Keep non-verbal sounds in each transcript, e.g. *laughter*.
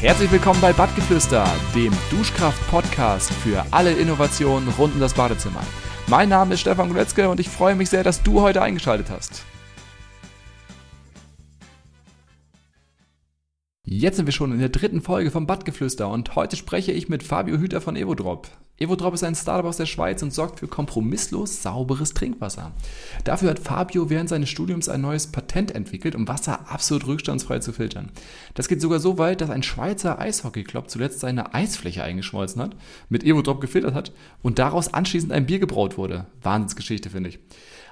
Herzlich willkommen bei Badgeflüster, dem Duschkraft-Podcast für alle Innovationen rund um das Badezimmer. Mein Name ist Stefan Guletzke und ich freue mich sehr, dass du heute eingeschaltet hast. Jetzt sind wir schon in der dritten Folge vom Badgeflüster und heute spreche ich mit Fabio Hüter von Evodrop. Evodrop ist ein Startup aus der Schweiz und sorgt für kompromisslos sauberes Trinkwasser. Dafür hat Fabio während seines Studiums ein neues Patent entwickelt, um Wasser absolut rückstandsfrei zu filtern. Das geht sogar so weit, dass ein Schweizer Eishockeyclub zuletzt seine Eisfläche eingeschmolzen hat, mit Evodrop gefiltert hat und daraus anschließend ein Bier gebraut wurde. Wahnsinnsgeschichte, finde ich.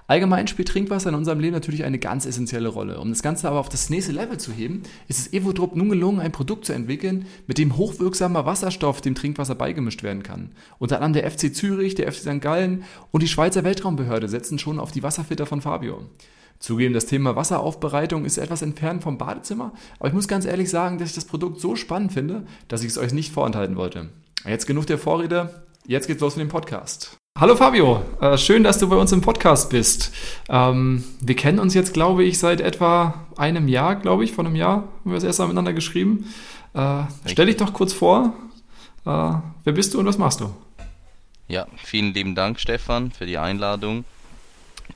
Allgemein spielt Trinkwasser in unserem Leben natürlich eine ganz essentielle Rolle. Um das Ganze aber auf das nächste Level zu heben, ist es Evodrop nun gelungen, ein Produkt zu entwickeln, mit dem hochwirksamer Wasserstoff dem Trinkwasser beigemischt werden kann. Unter anderem der FC Zürich, der FC St. Gallen und die Schweizer Weltraumbehörde setzen schon auf die Wasserfilter von Fabio. Zugeben, das Thema Wasseraufbereitung ist etwas entfernt vom Badezimmer, aber ich muss ganz ehrlich sagen, dass ich das Produkt so spannend finde, dass ich es euch nicht vorenthalten wollte. Jetzt genug der Vorrede, jetzt geht's los mit dem Podcast. Hallo Fabio, äh, schön, dass du bei uns im Podcast bist. Ähm, wir kennen uns jetzt, glaube ich, seit etwa einem Jahr, glaube ich, von einem Jahr haben wir das erste Mal miteinander geschrieben. Äh, stell dich doch kurz vor, äh, wer bist du und was machst du? Ja, vielen lieben Dank, Stefan, für die Einladung.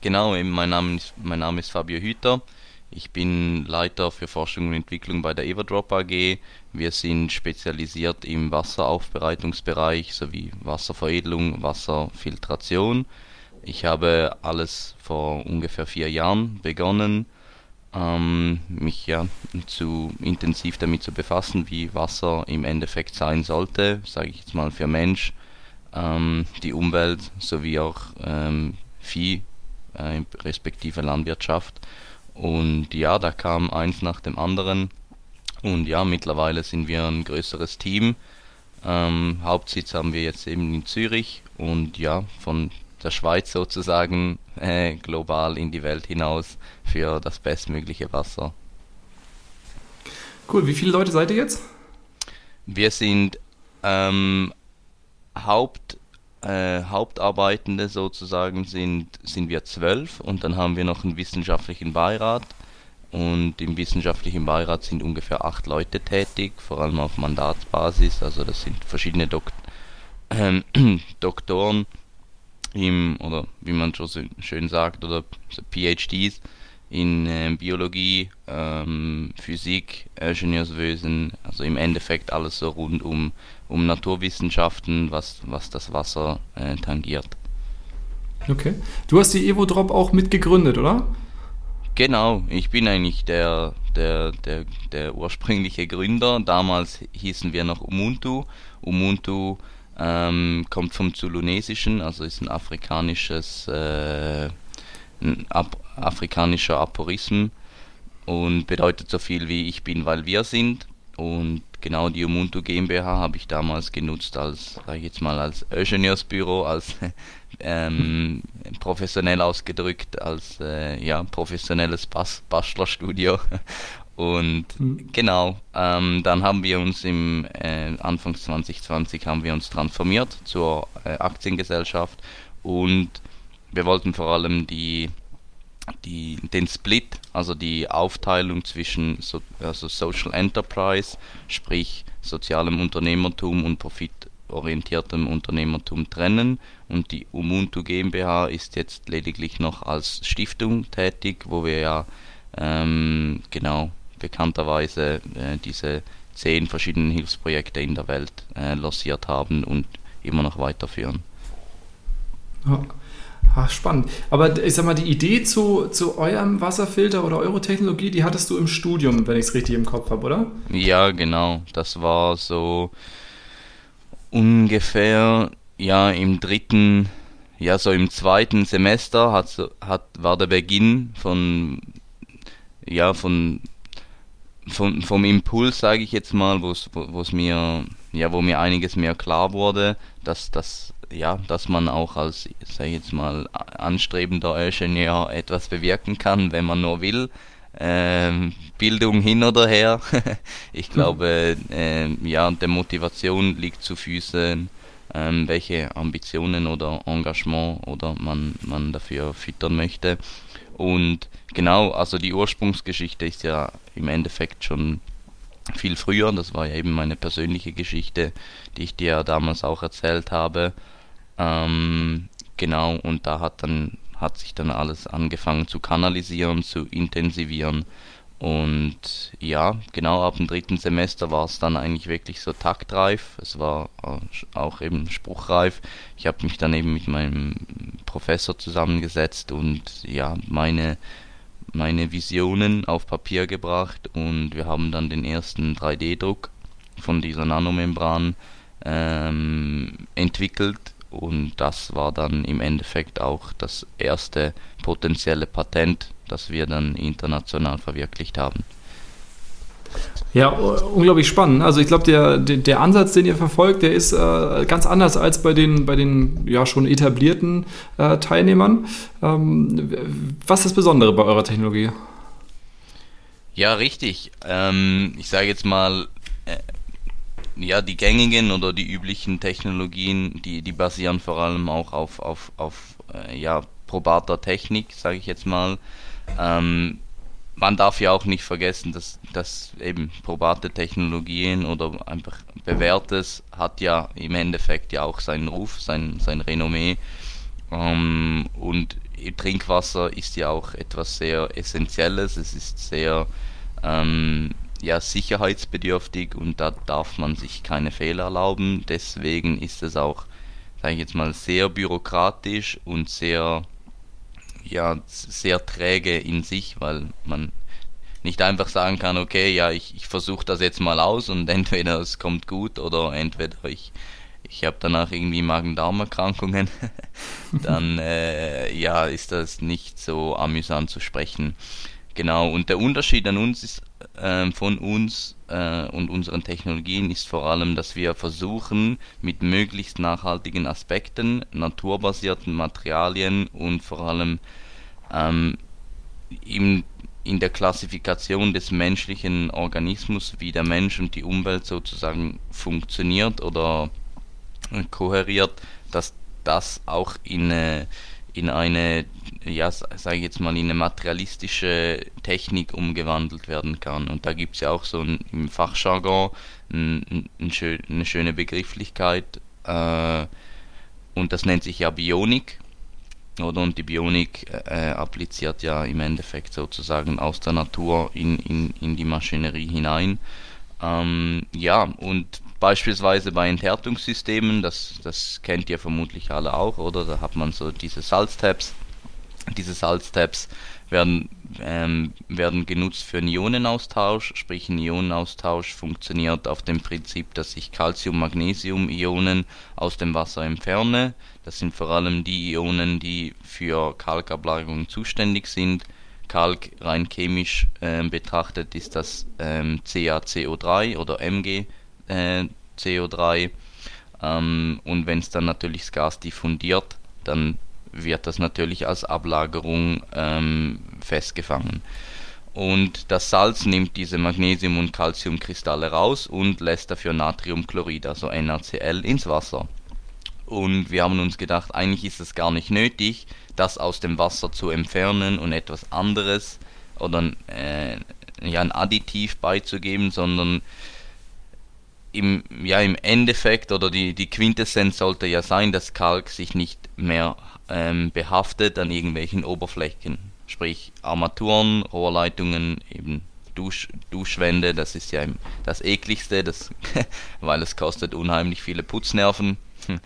Genau, mein Name ist, mein Name ist Fabio Hüter. Ich bin Leiter für Forschung und Entwicklung bei der Everdrop AG. Wir sind spezialisiert im Wasseraufbereitungsbereich sowie Wasserveredelung, Wasserfiltration. Ich habe alles vor ungefähr vier Jahren begonnen, ähm, mich ja zu intensiv damit zu befassen, wie Wasser im Endeffekt sein sollte, sage ich jetzt mal für Mensch, ähm, die Umwelt sowie auch ähm, Vieh, äh, respektive Landwirtschaft. Und ja, da kam eins nach dem anderen. Und ja, mittlerweile sind wir ein größeres Team. Ähm, Hauptsitz haben wir jetzt eben in Zürich und ja, von der Schweiz sozusagen *laughs* äh, global in die Welt hinaus für das bestmögliche Wasser. Cool, wie viele Leute seid ihr jetzt? Wir sind ähm, Haupt, äh, Hauptarbeitende sozusagen sind, sind wir zwölf und dann haben wir noch einen wissenschaftlichen Beirat und im wissenschaftlichen Beirat sind ungefähr acht Leute tätig, vor allem auf Mandatsbasis, also das sind verschiedene Dok äh, *clears throat* Doktoren im, oder wie man schon so schön sagt, oder PhDs in äh, Biologie, ähm, Physik, Ingenieurswesen, also im Endeffekt alles so rund um, um Naturwissenschaften, was, was das Wasser äh, tangiert. Okay. Du hast die Evo-Drop auch mitgegründet, oder? Genau, ich bin eigentlich der, der, der, der ursprüngliche Gründer. Damals hießen wir noch Ubuntu. Ubuntu ähm, kommt vom Zulunesischen, also ist ein afrikanisches äh, ein Ab afrikanischer Aporism und bedeutet so viel wie ich bin, weil wir sind. Und genau die Ubuntu GmbH habe ich damals genutzt als, sag ich jetzt mal, als Ingenieursbüro, als ähm, professionell ausgedrückt, als äh, ja, professionelles Bas Bastlerstudio. *laughs* Und mhm. genau, ähm, dann haben wir uns im äh, Anfang 2020 haben wir uns transformiert zur äh, Aktiengesellschaft und wir wollten vor allem die, die, den Split, also die Aufteilung zwischen so, also Social Enterprise, sprich sozialem Unternehmertum und profitorientiertem Unternehmertum trennen. Und die Ubuntu GmbH ist jetzt lediglich noch als Stiftung tätig, wo wir ja ähm, genau bekannterweise äh, diese zehn verschiedenen Hilfsprojekte in der Welt äh, lanciert haben und immer noch weiterführen. Ja. Ach, spannend. Aber ich sag mal, die Idee zu, zu eurem Wasserfilter oder eurer Technologie, die hattest du im Studium, wenn ich es richtig im Kopf habe, oder? Ja, genau. Das war so ungefähr, ja, im dritten, ja, so im zweiten Semester hat, hat, war der Beginn von, ja, von, von vom Impuls, sage ich jetzt mal, wo es mir, ja, wo mir einiges mehr klar wurde, dass das ja, dass man auch als, sag ich jetzt mal, anstrebender Ingenieur etwas bewirken kann, wenn man nur will. Ähm, Bildung hin oder her. *laughs* ich glaube, äh, ja, der Motivation liegt zu Füßen, ähm, welche Ambitionen oder Engagement oder man, man dafür füttern möchte. Und genau, also die Ursprungsgeschichte ist ja im Endeffekt schon viel früher. Das war ja eben meine persönliche Geschichte, die ich dir damals auch erzählt habe. Ähm, genau, und da hat dann hat sich dann alles angefangen zu kanalisieren, zu intensivieren. Und ja, genau ab dem dritten Semester war es dann eigentlich wirklich so taktreif. Es war auch eben spruchreif. Ich habe mich dann eben mit meinem Professor zusammengesetzt und ja, meine, meine Visionen auf Papier gebracht und wir haben dann den ersten 3D-Druck von dieser Nanomembran ähm, entwickelt und das war dann im Endeffekt auch das erste potenzielle Patent, das wir dann international verwirklicht haben. Ja, unglaublich spannend. Also ich glaube, der, der, der, Ansatz, den ihr verfolgt, der ist äh, ganz anders als bei den, bei den ja schon etablierten äh, Teilnehmern. Ähm, was ist das Besondere bei eurer Technologie? Ja, richtig. Ähm, ich sage jetzt mal, äh, ja, die gängigen oder die üblichen Technologien, die, die basieren vor allem auch auf, auf, auf äh, ja, probater Technik, sage ich jetzt mal. Ähm, man darf ja auch nicht vergessen, dass, dass eben probate Technologien oder einfach bewährtes hat ja im Endeffekt ja auch seinen Ruf, sein, sein Renommee. Ähm, und Trinkwasser ist ja auch etwas sehr Essentielles, es ist sehr ähm, ja, sicherheitsbedürftig und da darf man sich keine Fehler erlauben. Deswegen ist es auch, sage ich jetzt mal, sehr bürokratisch und sehr, ja, sehr träge in sich, weil man nicht einfach sagen kann, okay, ja, ich, ich versuche das jetzt mal aus und *laughs* entweder es kommt gut oder entweder ich, ich habe danach irgendwie Magen-Darm-Erkrankungen, *laughs* dann äh, ja, ist das nicht so amüsant zu sprechen. Genau, und der Unterschied an uns ist, äh, von uns äh, und unseren Technologien ist vor allem, dass wir versuchen, mit möglichst nachhaltigen Aspekten, naturbasierten Materialien und vor allem ähm, im, in der Klassifikation des menschlichen Organismus, wie der Mensch und die Umwelt sozusagen funktioniert oder kohäriert, dass das auch in, in eine ja, sage ich jetzt mal, in eine materialistische Technik umgewandelt werden kann. Und da gibt es ja auch so ein, im Fachjargon ein, ein schön, eine schöne Begrifflichkeit äh, und das nennt sich ja Bionik. Oder? Und die Bionik äh, appliziert ja im Endeffekt sozusagen aus der Natur in, in, in die Maschinerie hinein. Ähm, ja, und beispielsweise bei Enthärtungssystemen, das, das kennt ihr vermutlich alle auch, oder? Da hat man so diese Salztabs diese Salztabs werden, ähm, werden genutzt für einen Ionenaustausch, sprich ein Ionenaustausch funktioniert auf dem Prinzip, dass ich Calcium-Magnesium-Ionen aus dem Wasser entferne. Das sind vor allem die Ionen, die für Kalkablagerung zuständig sind. Kalk rein chemisch äh, betrachtet ist das ähm, CaCO3 oder MgCO3. Äh, ähm, und wenn es dann natürlich das Gas diffundiert, dann wird das natürlich als Ablagerung ähm, festgefangen. Und das Salz nimmt diese Magnesium- und Calciumkristalle raus und lässt dafür Natriumchlorid, also NaCl, ins Wasser. Und wir haben uns gedacht, eigentlich ist es gar nicht nötig, das aus dem Wasser zu entfernen und etwas anderes oder äh, ja, ein Additiv beizugeben, sondern im, ja, im Endeffekt oder die, die Quintessenz sollte ja sein, dass Kalk sich nicht mehr ähm, behaftet an irgendwelchen Oberflächen, sprich Armaturen, Rohrleitungen, eben Dusch, Duschwände, das ist ja das ekligste, das, *laughs* weil es kostet unheimlich viele Putznerven. *laughs*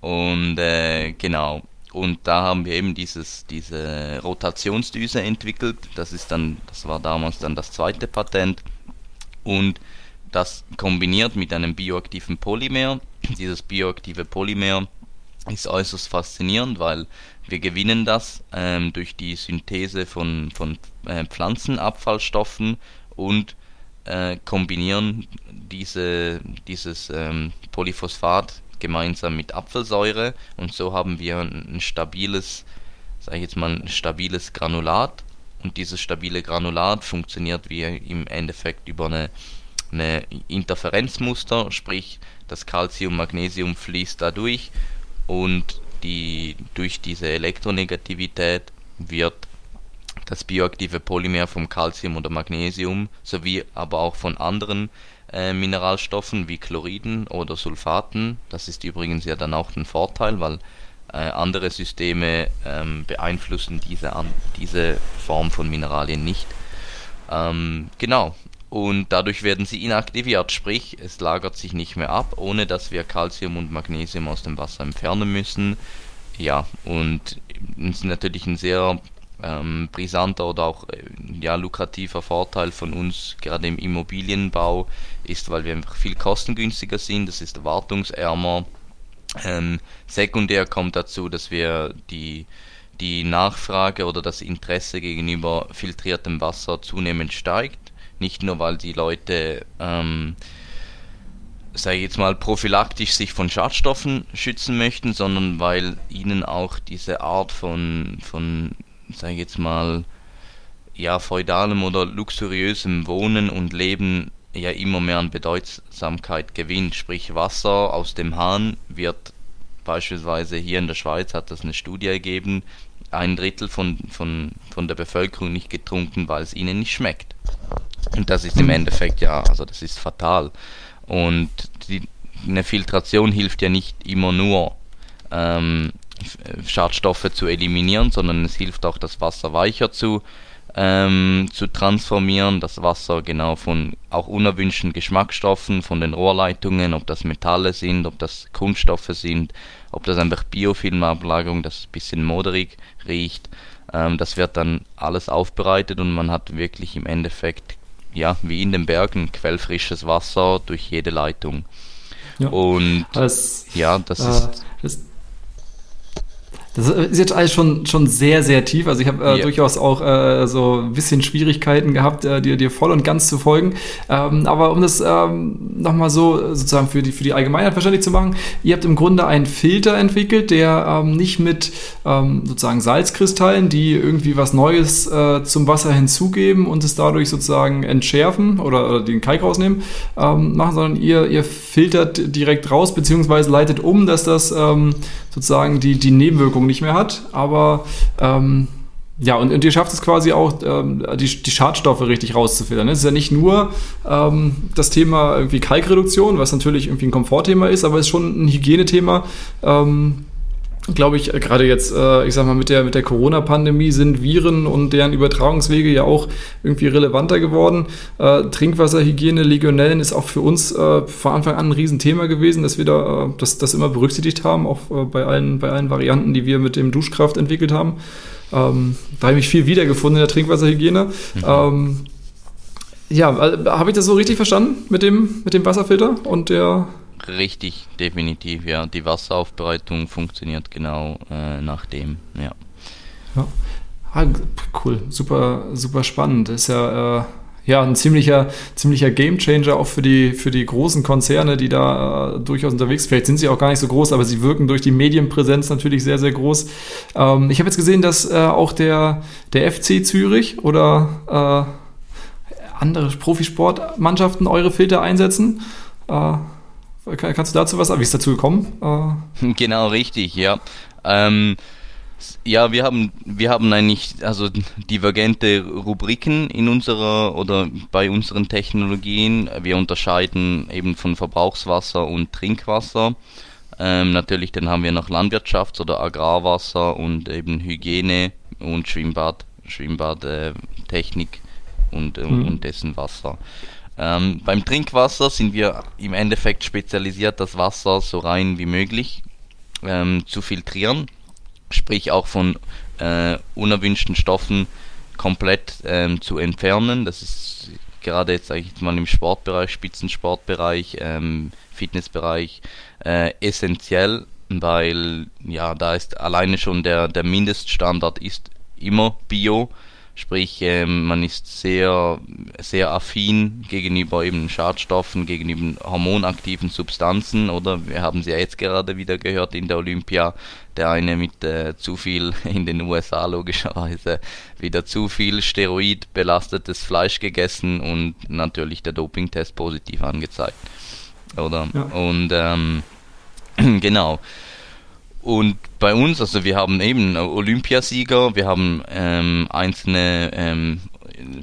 Und äh, genau, und da haben wir eben dieses, diese Rotationsdüse entwickelt. Das ist dann, das war damals dann das zweite Patent. Und das kombiniert mit einem bioaktiven Polymer. Dieses bioaktive Polymer ist äußerst faszinierend, weil wir gewinnen das ähm, durch die Synthese von, von äh, Pflanzenabfallstoffen und äh, kombinieren diese, dieses ähm, Polyphosphat gemeinsam mit Apfelsäure und so haben wir ein stabiles, sage ich jetzt mal, ein stabiles Granulat und dieses stabile Granulat funktioniert wie im Endeffekt über eine, eine Interferenzmuster, sprich das Calcium, Magnesium fließt da durch und die, durch diese Elektronegativität wird das bioaktive Polymer vom Calcium oder Magnesium sowie aber auch von anderen äh, Mineralstoffen wie Chloriden oder Sulfaten. Das ist übrigens ja dann auch ein Vorteil, weil äh, andere Systeme ähm, beeinflussen diese, diese Form von Mineralien nicht. Ähm, genau. Und dadurch werden sie inaktiviert, sprich es lagert sich nicht mehr ab, ohne dass wir Calcium und Magnesium aus dem Wasser entfernen müssen. Ja, und es ist natürlich ein sehr ähm, brisanter oder auch äh, ja, lukrativer Vorteil von uns, gerade im Immobilienbau, ist, weil wir einfach viel kostengünstiger sind, das ist wartungsärmer. Ähm, sekundär kommt dazu, dass wir die, die Nachfrage oder das Interesse gegenüber filtriertem Wasser zunehmend steigt. Nicht nur, weil die Leute ähm, ich jetzt mal, prophylaktisch sich von Schadstoffen schützen möchten, sondern weil ihnen auch diese Art von, von ich jetzt mal, ja, feudalem oder luxuriösem Wohnen und Leben ja immer mehr an Bedeutsamkeit gewinnt. Sprich, Wasser aus dem Hahn wird beispielsweise hier in der Schweiz, hat das eine Studie ergeben, ein Drittel von, von, von der Bevölkerung nicht getrunken, weil es ihnen nicht schmeckt. Und das ist im Endeffekt ja, also das ist fatal. Und die, eine Filtration hilft ja nicht immer nur, ähm, Schadstoffe zu eliminieren, sondern es hilft auch, das Wasser weicher zu, ähm, zu transformieren, das Wasser genau von auch unerwünschten Geschmacksstoffen, von den Rohrleitungen, ob das Metalle sind, ob das Kunststoffe sind, ob das einfach Biofilmablagerung, das ein bisschen moderig riecht. Ähm, das wird dann alles aufbereitet und man hat wirklich im Endeffekt, ja, wie in den Bergen, quellfrisches Wasser durch jede Leitung. Ja. Und das, ja, das äh, ist. Das das ist jetzt alles schon, schon sehr, sehr tief. Also ich habe äh, yeah. durchaus auch äh, so ein bisschen Schwierigkeiten gehabt, äh, dir, dir voll und ganz zu folgen. Ähm, aber um das ähm, nochmal so sozusagen für die, für die Allgemeinheit verständlich zu machen, ihr habt im Grunde einen Filter entwickelt, der ähm, nicht mit ähm, sozusagen Salzkristallen, die irgendwie was Neues äh, zum Wasser hinzugeben und es dadurch sozusagen entschärfen oder, oder den Kalk rausnehmen, ähm, machen, sondern ihr, ihr filtert direkt raus, beziehungsweise leitet um, dass das ähm, sozusagen die, die Nebenwirkungen nicht mehr hat. Aber ähm, ja, und, und ihr schafft es quasi auch, ähm, die, die Schadstoffe richtig rauszufiltern. Es ist ja nicht nur ähm, das Thema irgendwie Kalkreduktion, was natürlich irgendwie ein Komfortthema ist, aber es ist schon ein Hygienethema, ähm, glaube ich, gerade jetzt, äh, ich sag mal, mit der, mit der Corona-Pandemie sind Viren und deren Übertragungswege ja auch irgendwie relevanter geworden. Äh, Trinkwasserhygiene, Legionellen ist auch für uns äh, von Anfang an ein Riesenthema gewesen, dass wir da äh, das, das immer berücksichtigt haben, auch äh, bei, allen, bei allen Varianten, die wir mit dem Duschkraft entwickelt haben. Ähm, da habe ich mich viel wiedergefunden in der Trinkwasserhygiene. Mhm. Ähm, ja, äh, habe ich das so richtig verstanden mit dem, mit dem Wasserfilter und der Richtig, definitiv, ja. Die Wasseraufbereitung funktioniert genau äh, nach dem, ja. ja. Ah, cool, super, super spannend. Ist ja, äh, ja ein ziemlicher, ziemlicher Gamechanger auch für die, für die großen Konzerne, die da äh, durchaus unterwegs sind. Vielleicht sind sie auch gar nicht so groß, aber sie wirken durch die Medienpräsenz natürlich sehr, sehr groß. Ähm, ich habe jetzt gesehen, dass äh, auch der, der FC Zürich oder äh, andere Profisportmannschaften eure Filter einsetzen. Äh, Kannst du dazu was sagen? Wie ist dazu gekommen? Äh. *laughs* Genau, richtig, ja. Ähm, ja, wir haben, wir haben eigentlich also divergente Rubriken in unserer oder bei unseren Technologien. Wir unterscheiden eben von Verbrauchswasser und Trinkwasser. Ähm, natürlich, dann haben wir noch Landwirtschafts- oder Agrarwasser und eben Hygiene und Schwimmbad, Schwimmbadtechnik und, mhm. und dessen Wasser. Ähm, beim Trinkwasser sind wir im Endeffekt spezialisiert, das Wasser so rein wie möglich ähm, zu filtrieren, sprich auch von äh, unerwünschten Stoffen komplett ähm, zu entfernen. Das ist gerade jetzt sage ich mal im Sportbereich, Spitzensportbereich, ähm, Fitnessbereich äh, essentiell, weil ja da ist alleine schon der der Mindeststandard ist immer Bio Sprich, ähm, man ist sehr, sehr affin gegenüber eben Schadstoffen, gegenüber hormonaktiven Substanzen, oder wir haben sie ja jetzt gerade wieder gehört in der Olympia, der eine mit äh, zu viel *laughs* in den USA logischerweise wieder zu viel Steroid belastetes Fleisch gegessen und natürlich der Dopingtest positiv angezeigt. Oder? Ja. Und ähm, *clears throat* genau. Und bei uns, also wir haben eben Olympiasieger, wir haben ähm, einzelne ähm,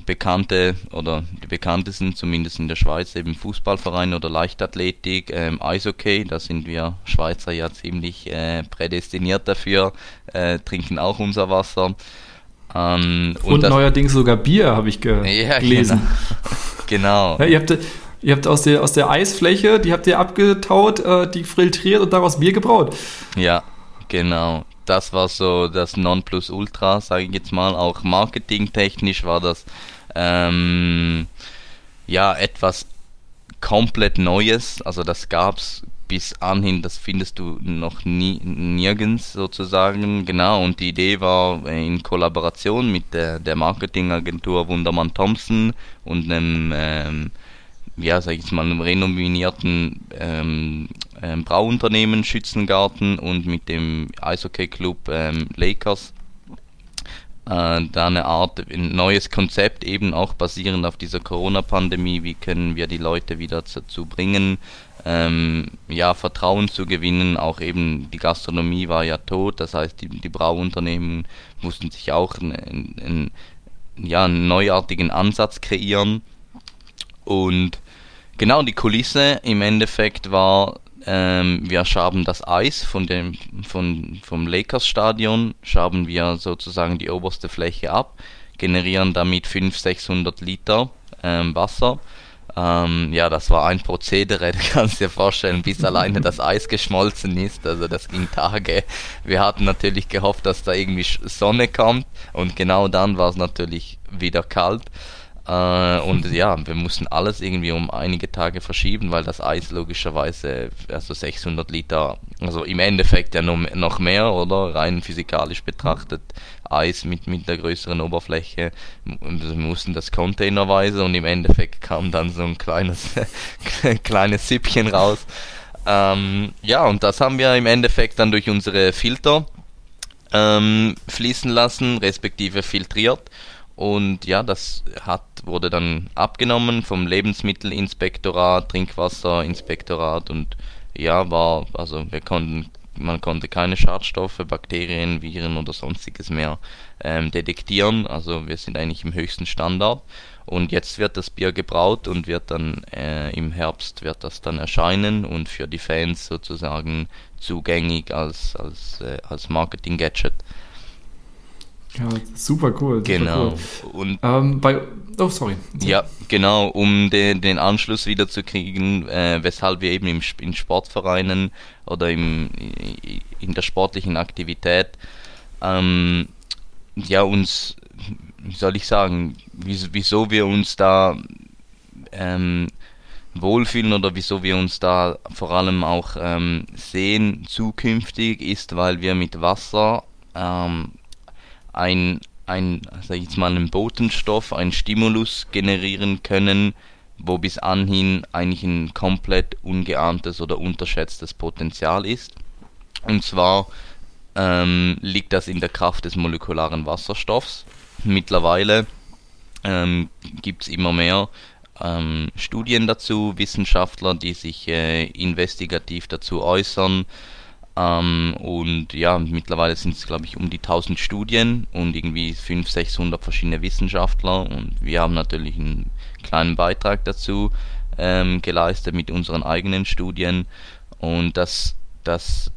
bekannte oder die bekanntesten, zumindest in der Schweiz, eben Fußballvereine oder Leichtathletik, ähm, Eishockey, da sind wir Schweizer ja ziemlich äh, prädestiniert dafür, äh, trinken auch unser Wasser. Ähm, und, und neuerdings sogar Bier, habe ich ge ja, gelesen. Genau. genau. *laughs* Ja, ihr habt, ihr habt aus, der, aus der Eisfläche, die habt ihr abgetaut, äh, die filtriert und daraus Bier gebraut. Ja, genau das war so das Nonplusultra, sage ich jetzt mal. Auch marketingtechnisch war das ähm, ja etwas komplett Neues. Also das gab es bis anhin, das findest du noch nie, nirgends sozusagen. Genau, und die Idee war in Kollaboration mit der, der Marketingagentur Wundermann Thompson und einem ähm, ja, sag ich jetzt mal, einem renommierten ähm, ähm, Brauunternehmen Schützengarten und mit dem Eishockey-Club ähm, Lakers äh, da eine Art ein neues Konzept eben auch basierend auf dieser Corona-Pandemie. Wie können wir die Leute wieder dazu bringen, ähm, ja Vertrauen zu gewinnen? Auch eben die Gastronomie war ja tot, das heißt die, die Brauunternehmen mussten sich auch einen, einen, ja, einen neuartigen Ansatz kreieren und Genau, die Kulisse im Endeffekt war, ähm, wir schaben das Eis von dem, von, vom Lakers Stadion, schaben wir sozusagen die oberste Fläche ab, generieren damit 500, 600 Liter ähm, Wasser. Ähm, ja, das war ein Prozedere, *laughs* du kannst dir vorstellen, bis alleine das Eis geschmolzen ist. Also das ging Tage. Wir hatten natürlich gehofft, dass da irgendwie Sonne kommt und genau dann war es natürlich wieder kalt. Äh, und ja, wir mussten alles irgendwie um einige Tage verschieben, weil das Eis logischerweise, also 600 Liter, also im Endeffekt ja noch, noch mehr, oder? Rein physikalisch betrachtet, Eis mit, mit der größeren Oberfläche. Wir mussten das containerweise und im Endeffekt kam dann so ein kleines, *laughs* kleines Sippchen raus. Ähm, ja, und das haben wir im Endeffekt dann durch unsere Filter ähm, fließen lassen, respektive filtriert. Und ja, das hat, wurde dann abgenommen vom Lebensmittelinspektorat, Trinkwasserinspektorat und ja, war, also wir konnten, man konnte keine Schadstoffe, Bakterien, Viren oder sonstiges mehr ähm, detektieren. Also wir sind eigentlich im höchsten Standard. Und jetzt wird das Bier gebraut und wird dann äh, im Herbst wird das dann erscheinen und für die Fans sozusagen zugänglich als, als, äh, als Marketing-Gadget. Ja, super cool. Super genau. Cool. Und ähm, bei, oh, sorry. Ja, genau, um den, den Anschluss wieder zu kriegen, äh, weshalb wir eben im, in Sportvereinen oder im, in der sportlichen Aktivität ähm, ja uns, wie soll ich sagen, wieso wir uns da ähm, wohlfühlen oder wieso wir uns da vor allem auch ähm, sehen zukünftig ist, weil wir mit Wasser ähm, ein, ein sag ich jetzt mal, einen Botenstoff, einen Stimulus generieren können, wo bis anhin eigentlich ein komplett ungeahntes oder unterschätztes Potenzial ist. Und zwar ähm, liegt das in der Kraft des molekularen Wasserstoffs. Mittlerweile ähm, gibt es immer mehr ähm, Studien dazu, Wissenschaftler, die sich äh, investigativ dazu äußern, ähm, und ja, mittlerweile sind es, glaube ich, um die 1000 Studien und irgendwie 500, 600 verschiedene Wissenschaftler. Und wir haben natürlich einen kleinen Beitrag dazu ähm, geleistet mit unseren eigenen Studien. Und das, das,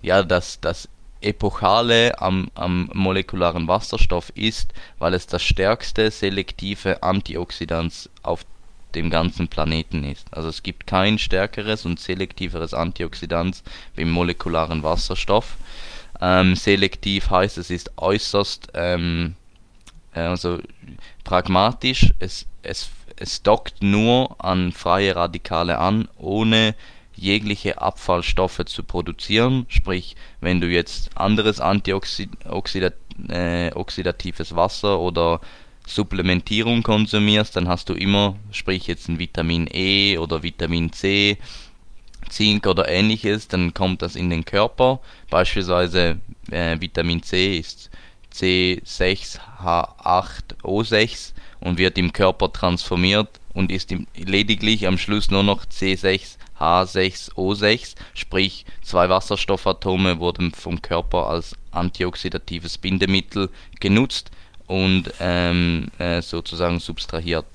ja, das, das Epochale am, am molekularen Wasserstoff ist, weil es das stärkste selektive Antioxidant auf dem ganzen Planeten ist. Also es gibt kein stärkeres und selektiveres Antioxidant wie im molekularen Wasserstoff. Ähm, selektiv heißt, es ist äußerst ähm, also pragmatisch, es, es, es dockt nur an freie Radikale an, ohne jegliche Abfallstoffe zu produzieren. Sprich, wenn du jetzt anderes antioxidatives äh, Wasser oder Supplementierung konsumierst, dann hast du immer, sprich jetzt ein Vitamin E oder Vitamin C, Zink oder ähnliches, dann kommt das in den Körper. Beispielsweise äh, Vitamin C ist C6H8O6 und wird im Körper transformiert und ist im, lediglich am Schluss nur noch C6 H6O6, sprich zwei Wasserstoffatome wurden vom Körper als antioxidatives Bindemittel genutzt und ähm, äh, sozusagen substrahiert.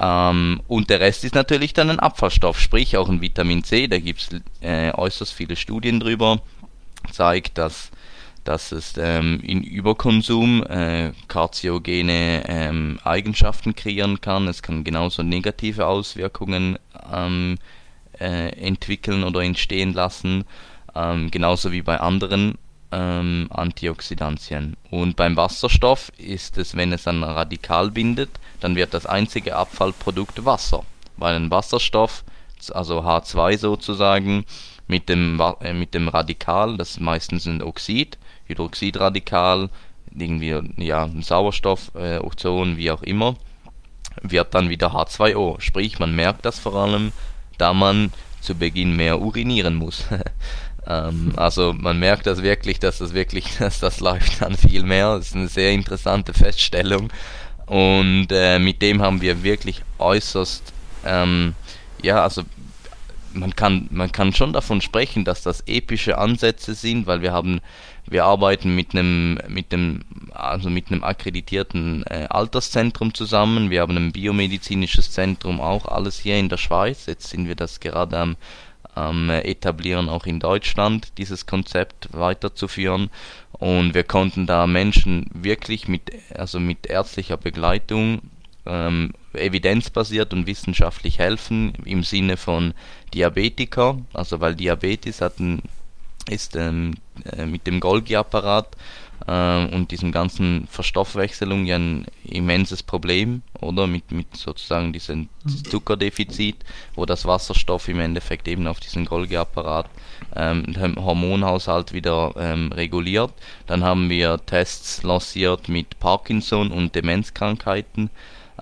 Ähm, und der Rest ist natürlich dann ein Abfallstoff, sprich auch ein Vitamin C, da gibt es äh, äußerst viele Studien drüber, zeigt, dass dass es ähm, in Überkonsum äh, karziogene ähm, Eigenschaften kreieren kann. Es kann genauso negative Auswirkungen ähm, äh, entwickeln oder entstehen lassen, ähm, genauso wie bei anderen ähm, Antioxidantien. Und beim Wasserstoff ist es, wenn es ein Radikal bindet, dann wird das einzige Abfallprodukt Wasser, weil ein Wasserstoff, also H2 sozusagen, mit dem, äh, mit dem Radikal, das ist meistens ein Oxid, Hydroxidradikal, irgendwie ja, ein Sauerstoff, äh, Ozon, wie auch immer, wird dann wieder H2O. Sprich, man merkt das vor allem, da man zu Beginn mehr urinieren muss. *laughs* ähm, also man merkt das wirklich, dass das wirklich, *laughs* dass das läuft dann viel mehr. Das ist eine sehr interessante Feststellung. Und äh, mit dem haben wir wirklich äußerst, ähm, ja, also man kann, man kann schon davon sprechen, dass das epische Ansätze sind, weil wir haben wir arbeiten mit einem, mit dem, also mit einem akkreditierten äh, Alterszentrum zusammen. Wir haben ein biomedizinisches Zentrum, auch alles hier in der Schweiz. Jetzt sind wir das gerade am, am etablieren, auch in Deutschland, dieses Konzept weiterzuführen. Und wir konnten da Menschen wirklich mit, also mit ärztlicher Begleitung ähm, evidenzbasiert und wissenschaftlich helfen im Sinne von Diabetiker, also weil Diabetes hat ein ist ähm, äh, mit dem Golgi-Apparat äh, und diesem ganzen Verstoffwechselung ja ein immenses Problem, oder? Mit, mit sozusagen diesem mhm. Zuckerdefizit, wo das Wasserstoff im Endeffekt eben auf diesen Golgi-Apparat ähm, den Hormonhaushalt wieder ähm, reguliert. Dann haben wir Tests lanciert mit Parkinson und Demenzkrankheiten.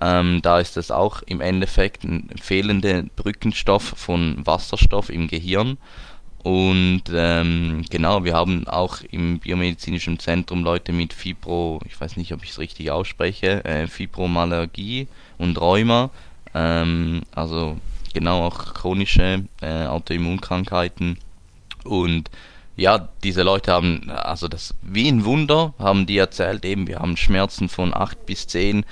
Ähm, da ist es auch im Endeffekt ein fehlender Brückenstoff von Wasserstoff im Gehirn. Und ähm, genau, wir haben auch im biomedizinischen Zentrum Leute mit Fibro, ich weiß nicht, ob ich es richtig ausspreche, äh, Fibromyalgie und Rheuma, ähm, also genau auch chronische äh, Autoimmunkrankheiten. Und ja, diese Leute haben, also das wie ein Wunder, haben die erzählt, eben wir haben Schmerzen von 8 bis 10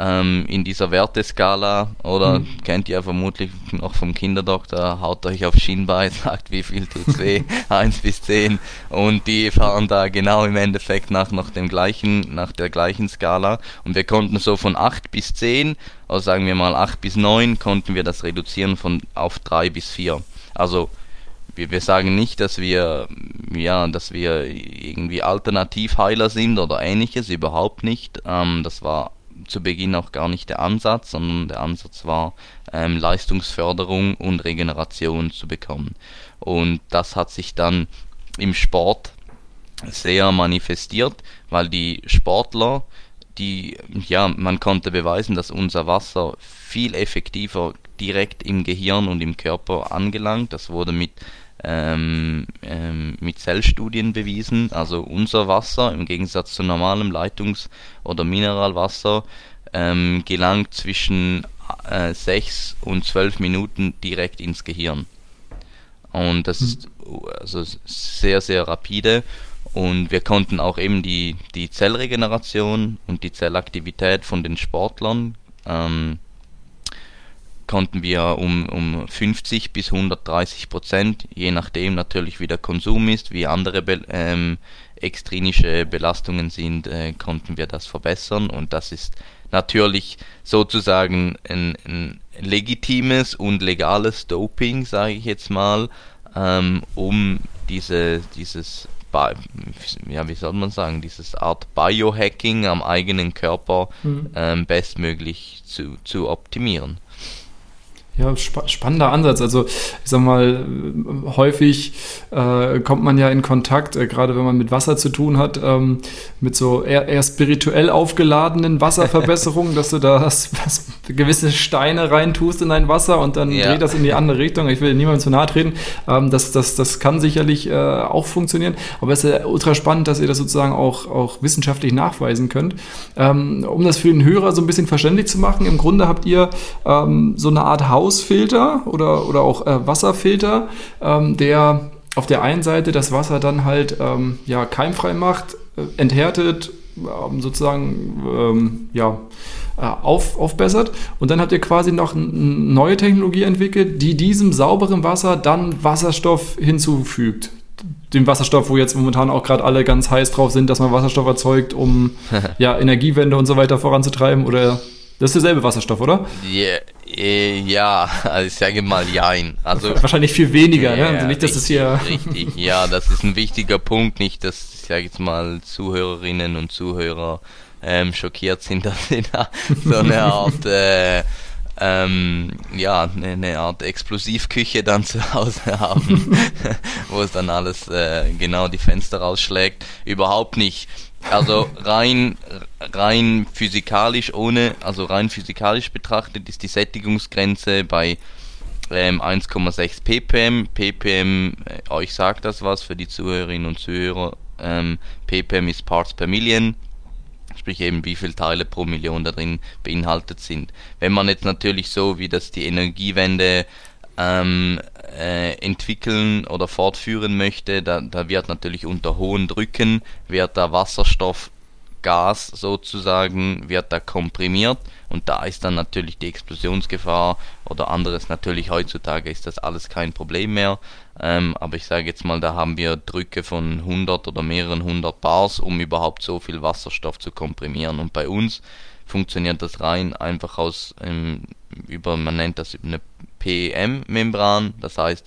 ähm, in dieser Werteskala oder mhm. kennt ihr vermutlich noch vom Kinderdoktor, haut euch auf Schienbein, *laughs* sagt wie viel weh, *laughs* 1 bis 10 und die fahren da genau im Endeffekt nach, nach dem gleichen, nach der gleichen Skala und wir konnten so von 8 bis 10, also sagen wir mal 8 bis 9, konnten wir das reduzieren von auf 3 bis 4. Also wir, wir sagen nicht, dass wir ja, dass wir irgendwie Alternativheiler sind oder ähnliches, überhaupt nicht. Ähm, das war zu Beginn auch gar nicht der Ansatz, sondern der Ansatz war, ähm, Leistungsförderung und Regeneration zu bekommen. Und das hat sich dann im Sport sehr manifestiert, weil die Sportler, die, ja, man konnte beweisen, dass unser Wasser viel effektiver direkt im Gehirn und im Körper angelangt. Das wurde mit ähm, ähm, mit Zellstudien bewiesen. Also unser Wasser im Gegensatz zu normalem Leitungs- oder Mineralwasser ähm, gelangt zwischen äh, 6 und 12 Minuten direkt ins Gehirn. Und das ist also sehr, sehr rapide. Und wir konnten auch eben die, die Zellregeneration und die Zellaktivität von den Sportlern ähm, konnten wir um, um 50 bis 130 Prozent, je nachdem natürlich wie der Konsum ist, wie andere Be ähm, extrinische Belastungen sind, äh, konnten wir das verbessern und das ist natürlich sozusagen ein, ein legitimes und legales Doping, sage ich jetzt mal, ähm, um diese, dieses ja, wie soll man sagen, dieses Art Biohacking am eigenen Körper mhm. ähm, bestmöglich zu, zu optimieren. Ja, spa spannender Ansatz. Also ich sag mal, häufig äh, kommt man ja in Kontakt, äh, gerade wenn man mit Wasser zu tun hat, ähm, mit so eher, eher, spirituell aufgeladenen Wasserverbesserungen, *laughs* dass du da was, was, gewisse Steine reintust in dein Wasser und dann ja. dreht das in die andere Richtung. Ich will niemandem zu nahe treten. Ähm, das, das, das kann sicherlich äh, auch funktionieren, aber es ist ja ultra spannend, dass ihr das sozusagen auch, auch wissenschaftlich nachweisen könnt. Ähm, um das für den Hörer so ein bisschen verständlich zu machen, im Grunde habt ihr ähm, so eine Art Haus Hausfilter oder, oder auch äh, Wasserfilter, ähm, der auf der einen Seite das Wasser dann halt ähm, ja, keimfrei macht, äh, enthärtet, ähm, sozusagen ähm, ja, äh, auf, aufbessert. Und dann habt ihr quasi noch eine neue Technologie entwickelt, die diesem sauberen Wasser dann Wasserstoff hinzufügt. Dem Wasserstoff, wo jetzt momentan auch gerade alle ganz heiß drauf sind, dass man Wasserstoff erzeugt, um *laughs* ja, Energiewende und so weiter voranzutreiben. Oder das ist derselbe Wasserstoff, oder? Yeah, ja, also ich sage mal Jein. Also, *laughs* Wahrscheinlich viel weniger, ja, ne? Also nicht, dass es hier. Richtig, ja, das ist ein wichtiger Punkt. Nicht, dass, ich sage jetzt mal, Zuhörerinnen und Zuhörer ähm, schockiert sind, *laughs* dass sie da so eine *laughs* Art. Äh, ähm, ja, eine, eine, Art Explosivküche dann zu Hause haben, wo es dann alles äh, genau die Fenster rausschlägt. Überhaupt nicht. Also rein, rein physikalisch ohne, also rein physikalisch betrachtet ist die Sättigungsgrenze bei ähm, 1,6 ppm. ppm, äh, euch sagt das was für die Zuhörerinnen und Zuhörer. Ähm, ppm ist Parts per Million, sprich eben wie viele Teile pro Million da drin beinhaltet sind. Wenn man jetzt natürlich so, wie das die Energiewende ähm, äh, entwickeln oder fortführen möchte, da, da wird natürlich unter hohen Drücken, wird da Wasserstoff sozusagen wird da komprimiert und da ist dann natürlich die Explosionsgefahr oder anderes. Natürlich heutzutage ist das alles kein Problem mehr, ähm, aber ich sage jetzt mal, da haben wir Drücke von 100 oder mehreren 100 Bars, um überhaupt so viel Wasserstoff zu komprimieren. Und bei uns funktioniert das rein einfach aus ähm, über man nennt das eine PEM-Membran, das heißt,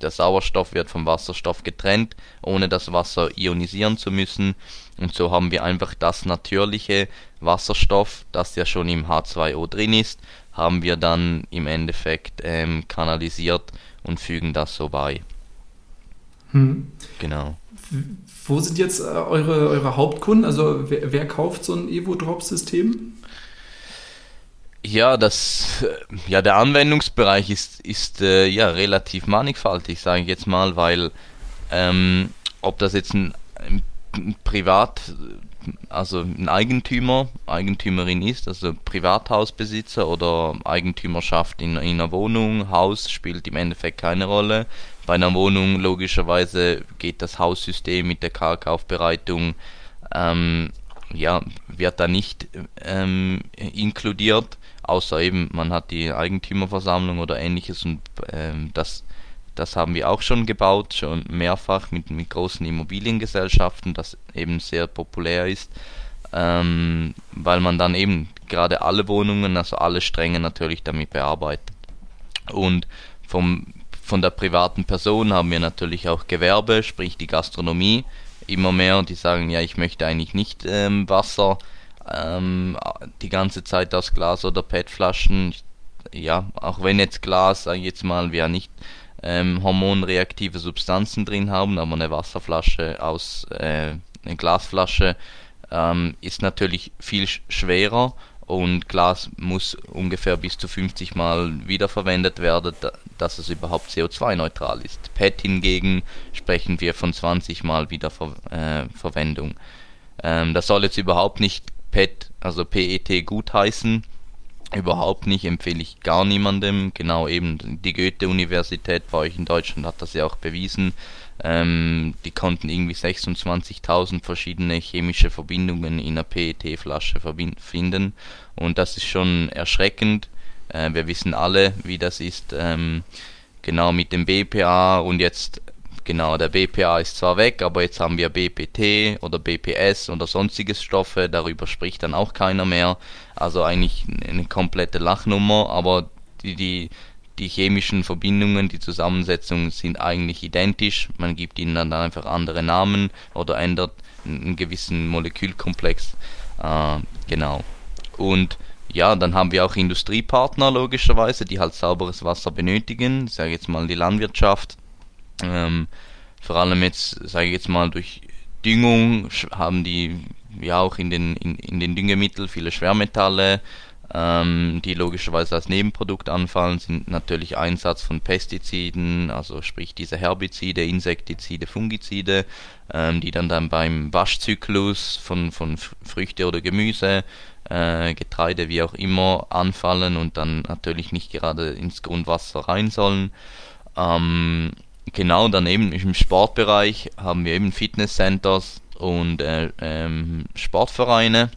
der Sauerstoff wird vom Wasserstoff getrennt, ohne das Wasser ionisieren zu müssen. Und so haben wir einfach das natürliche Wasserstoff, das ja schon im H2O drin ist, haben wir dann im Endeffekt ähm, kanalisiert und fügen das so bei. Hm. Genau. Wo sind jetzt äh, eure, eure Hauptkunden? Also wer, wer kauft so ein Evo-Drop-System? Ja, das, äh, ja, der Anwendungsbereich ist, ist äh, ja relativ mannigfaltig, sage ich jetzt mal, weil ähm, ob das jetzt ein, ein, Privat, also ein Eigentümer, Eigentümerin ist, also Privathausbesitzer oder Eigentümerschaft in, in einer Wohnung, Haus spielt im Endeffekt keine Rolle. Bei einer Wohnung logischerweise geht das Haussystem mit der Kalkaufbereitung ähm, ja, wird da nicht ähm, inkludiert außer eben man hat die Eigentümerversammlung oder ähnliches und ähm, das das haben wir auch schon gebaut, schon mehrfach mit, mit großen Immobiliengesellschaften, das eben sehr populär ist, ähm, weil man dann eben gerade alle Wohnungen, also alle Stränge natürlich damit bearbeitet. Und vom, von der privaten Person haben wir natürlich auch Gewerbe, sprich die Gastronomie, immer mehr, die sagen, ja, ich möchte eigentlich nicht ähm, Wasser ähm, die ganze Zeit aus Glas oder PET-Flaschen. Ja, auch wenn jetzt Glas, sage ich jetzt mal, wir nicht ähm, hormonreaktive Substanzen drin haben, aber eine Wasserflasche aus äh, eine Glasflasche ähm, ist natürlich viel schwerer und Glas muss ungefähr bis zu 50 Mal wiederverwendet werden, dass es überhaupt CO2-neutral ist. PET hingegen sprechen wir von 20 Mal Wiederverwendung. Äh, ähm, das soll jetzt überhaupt nicht PET, also PET gutheißen. Überhaupt nicht, empfehle ich gar niemandem. Genau eben die Goethe-Universität bei euch in Deutschland hat das ja auch bewiesen. Ähm, die konnten irgendwie 26.000 verschiedene chemische Verbindungen in einer PET-Flasche finden. Und das ist schon erschreckend. Äh, wir wissen alle, wie das ist. Ähm, genau mit dem BPA und jetzt Genau, der BPA ist zwar weg, aber jetzt haben wir BPT oder BPS oder sonstiges Stoffe, darüber spricht dann auch keiner mehr. Also eigentlich eine komplette Lachnummer, aber die, die, die chemischen Verbindungen, die Zusammensetzungen sind eigentlich identisch. Man gibt ihnen dann einfach andere Namen oder ändert einen gewissen Molekülkomplex. Äh, genau. Und ja, dann haben wir auch Industriepartner logischerweise, die halt sauberes Wasser benötigen. Ich sage jetzt mal die Landwirtschaft, ähm, vor allem jetzt, sage ich jetzt mal, durch Düngung haben die ja auch in den, in, in den Düngemitteln viele Schwermetalle, ähm, die logischerweise als Nebenprodukt anfallen, sind natürlich Einsatz von Pestiziden, also sprich diese Herbizide, Insektizide, Fungizide, ähm, die dann dann beim Waschzyklus von, von Früchte oder Gemüse äh, Getreide, wie auch immer, anfallen und dann natürlich nicht gerade ins Grundwasser rein sollen. Ähm, genau daneben im Sportbereich haben wir eben Fitnesscenters und äh, ähm, Sportvereine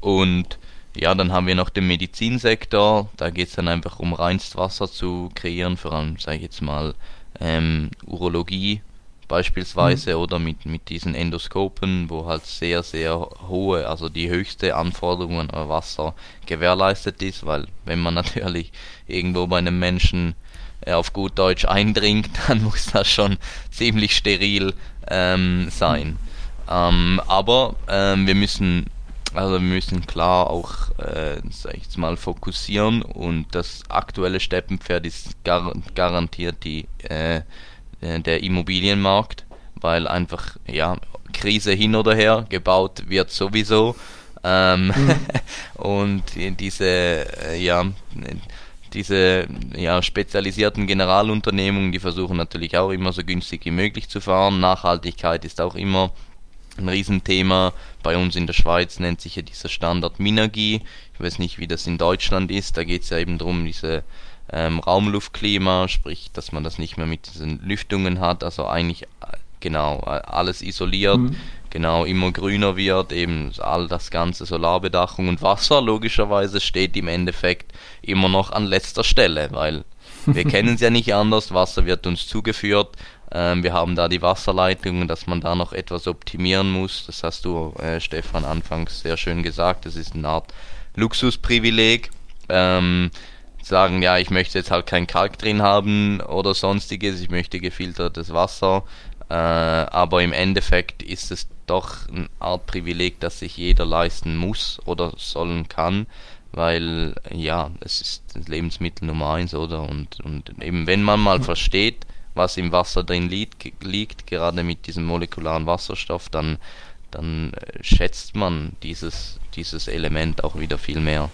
und ja, dann haben wir noch den Medizinsektor, da geht es dann einfach um Reinstwasser zu kreieren, vor allem, sage ich jetzt mal, ähm, Urologie beispielsweise mhm. oder mit, mit diesen Endoskopen, wo halt sehr, sehr hohe, also die höchste Anforderungen an Wasser gewährleistet ist, weil wenn man *laughs* natürlich irgendwo bei einem Menschen äh, auf gut Deutsch eindringt, *laughs* dann muss das schon ziemlich steril ähm, sein. Mhm. Ähm, aber ähm, wir müssen also wir müssen klar auch, äh, sag ich jetzt mal, fokussieren und das aktuelle Steppenpferd ist gar garantiert die äh, äh, der Immobilienmarkt, weil einfach, ja, Krise hin oder her, gebaut wird sowieso. Ähm, mhm. *laughs* und diese, äh, ja, diese ja, spezialisierten Generalunternehmungen, die versuchen natürlich auch immer so günstig wie möglich zu fahren. Nachhaltigkeit ist auch immer ein Riesenthema. Bei uns in der Schweiz nennt sich ja dieser Standard Minergie. Ich weiß nicht, wie das in Deutschland ist. Da geht es ja eben darum, diese ähm, Raumluftklima, sprich, dass man das nicht mehr mit diesen Lüftungen hat, also eigentlich äh, genau alles isoliert, mhm. genau immer grüner wird, eben all das ganze Solarbedachung und Wasser logischerweise steht im Endeffekt immer noch an letzter Stelle, weil wir *laughs* kennen es ja nicht anders, Wasser wird uns zugeführt, ähm, wir haben da die Wasserleitungen, dass man da noch etwas optimieren muss, das hast du äh, Stefan anfangs sehr schön gesagt, das ist eine Art Luxusprivileg. Ähm, sagen, ja, ich möchte jetzt halt kein Kalk drin haben oder sonstiges, ich möchte gefiltertes Wasser. Äh, aber im Endeffekt ist es doch eine Art Privileg, das sich jeder leisten muss oder sollen kann, weil ja, es ist das Lebensmittel Nummer eins, oder? Und, und eben wenn man mal versteht, was im Wasser drin liegt, liegt gerade mit diesem molekularen Wasserstoff, dann, dann äh, schätzt man dieses, dieses Element auch wieder viel mehr.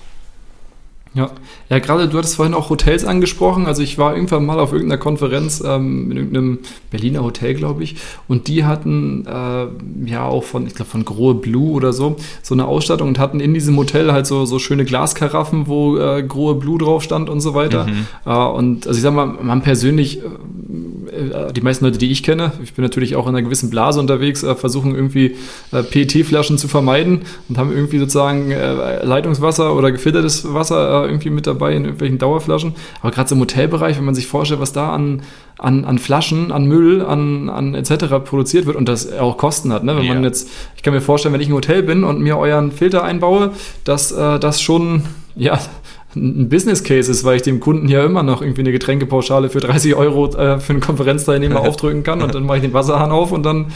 Ja, ja gerade du hattest vorhin auch Hotels angesprochen. Also ich war irgendwann mal auf irgendeiner Konferenz ähm, in irgendeinem Berliner Hotel, glaube ich, und die hatten äh, ja auch von, ich glaube von Grohe Blue oder so, so eine Ausstattung und hatten in diesem Hotel halt so, so schöne Glaskaraffen, wo äh, Grohe Blue drauf stand und so weiter. Mhm. Äh, und also ich sag mal, man persönlich äh, äh, die meisten Leute, die ich kenne, ich bin natürlich auch in einer gewissen Blase unterwegs, äh, versuchen irgendwie PET-Flaschen zu vermeiden und haben irgendwie sozusagen Leitungswasser oder gefiltertes Wasser irgendwie mit dabei in irgendwelchen Dauerflaschen. Aber gerade so im Hotelbereich, wenn man sich vorstellt, was da an, an, an Flaschen, an Müll, an, an etc. produziert wird und das auch Kosten hat. Ne? Wenn ja. man jetzt, ich kann mir vorstellen, wenn ich im Hotel bin und mir euren Filter einbaue, dass äh, das schon, ja, ein Business Case ist, weil ich dem Kunden ja immer noch irgendwie eine Getränkepauschale für 30 Euro äh, für einen Konferenzteilnehmer *laughs* aufdrücken kann und dann mache ich den Wasserhahn auf und dann.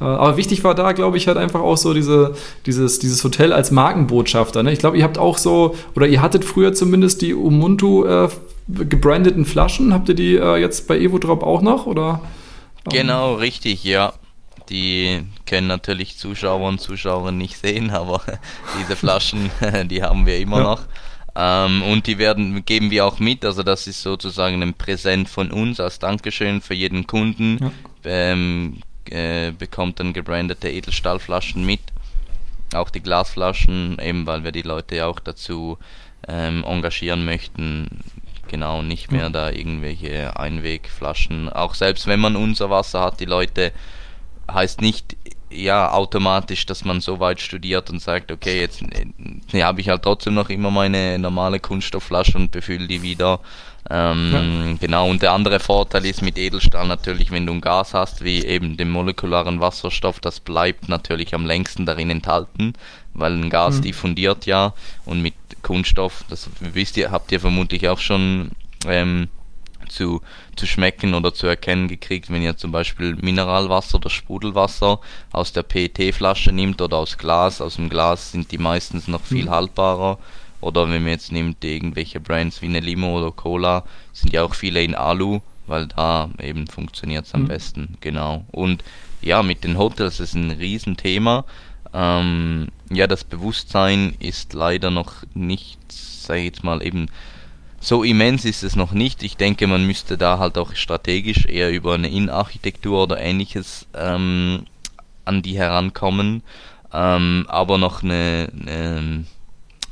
Äh, aber wichtig war da, glaube ich, halt einfach auch so diese, dieses, dieses Hotel als Markenbotschafter. Ne? Ich glaube, ihr habt auch so, oder ihr hattet früher zumindest die Ubuntu äh, gebrandeten Flaschen. Habt ihr die äh, jetzt bei EvoDrop auch noch? Oder? Genau, richtig, ja. Die können natürlich Zuschauer und Zuschauerinnen nicht sehen, *laughs* aber diese Flaschen, *laughs* die haben wir immer ja. noch. Ähm, und die werden, geben wir auch mit, also das ist sozusagen ein Präsent von uns als Dankeschön für jeden Kunden. Ja. Ähm, äh, bekommt dann gebrandete Edelstahlflaschen mit. Auch die Glasflaschen, eben weil wir die Leute auch dazu ähm, engagieren möchten, genau, nicht mehr ja. da irgendwelche Einwegflaschen. Auch selbst wenn man unser Wasser hat, die Leute heißt nicht ja automatisch, dass man so weit studiert und sagt, okay, jetzt ne, habe ich halt trotzdem noch immer meine normale Kunststoffflasche und befülle die wieder. Ähm, ja. Genau, und der andere Vorteil ist mit Edelstahl natürlich, wenn du ein Gas hast, wie eben den molekularen Wasserstoff, das bleibt natürlich am längsten darin enthalten, weil ein Gas mhm. diffundiert ja und mit Kunststoff, das wisst ihr, habt ihr vermutlich auch schon ähm, zu, zu schmecken oder zu erkennen gekriegt, wenn ihr zum Beispiel Mineralwasser oder Sprudelwasser aus der PET-Flasche nimmt oder aus Glas. Aus dem Glas sind die meistens noch viel mhm. haltbarer. Oder wenn man jetzt nimmt irgendwelche Brands wie eine Limo oder Cola, sind ja auch viele in Alu, weil da eben funktioniert es am mhm. besten. Genau. Und ja, mit den Hotels ist ein Riesenthema. Ähm, ja, das Bewusstsein ist leider noch nicht, sage ich jetzt mal, eben so immens ist es noch nicht. Ich denke, man müsste da halt auch strategisch eher über eine Innenarchitektur oder ähnliches ähm, an die herankommen. Ähm, aber noch eine, eine,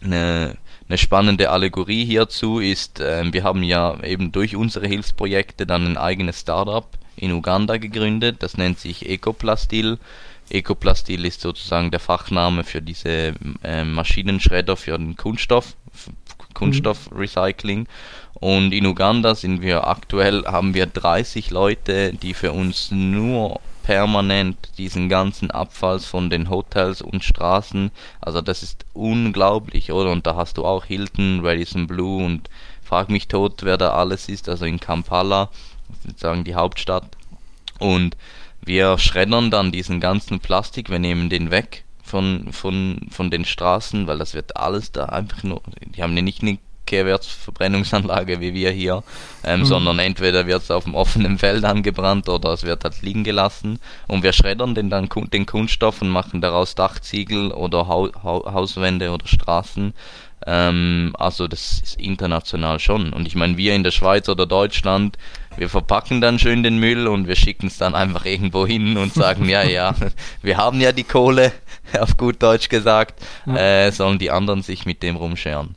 eine, eine spannende Allegorie hierzu ist, äh, wir haben ja eben durch unsere Hilfsprojekte dann ein eigenes Startup in Uganda gegründet, das nennt sich Ecoplastil. Ecoplastil ist sozusagen der Fachname für diese äh, Maschinenschredder für den Kunststoff, Kunststoffrecycling. Und in Uganda sind wir aktuell, haben wir 30 Leute, die für uns nur permanent diesen ganzen Abfall von den Hotels und Straßen, also das ist unglaublich, oder? Und da hast du auch Hilton, Radisson Blue und frag mich tot, wer da alles ist, also in Kampala, sozusagen die Hauptstadt. Und wir schreddern dann diesen ganzen Plastik, wir nehmen den weg von, von, von den Straßen, weil das wird alles da einfach nur, die haben ja nicht eine Kehrwertsverbrennungsanlage wie wir hier, ähm, mhm. sondern entweder wird es auf dem offenen Feld angebrannt oder es wird halt liegen gelassen und wir schreddern den dann den Kunststoff und machen daraus Dachziegel oder ha ha Hauswände oder Straßen. Ähm, also das ist international schon. Und ich meine, wir in der Schweiz oder Deutschland, wir verpacken dann schön den Müll und wir schicken es dann einfach irgendwo hin und sagen, ja, ja, *laughs* wir haben ja die Kohle, *laughs* auf gut Deutsch gesagt, ja. äh, sollen die anderen sich mit dem rumscheren.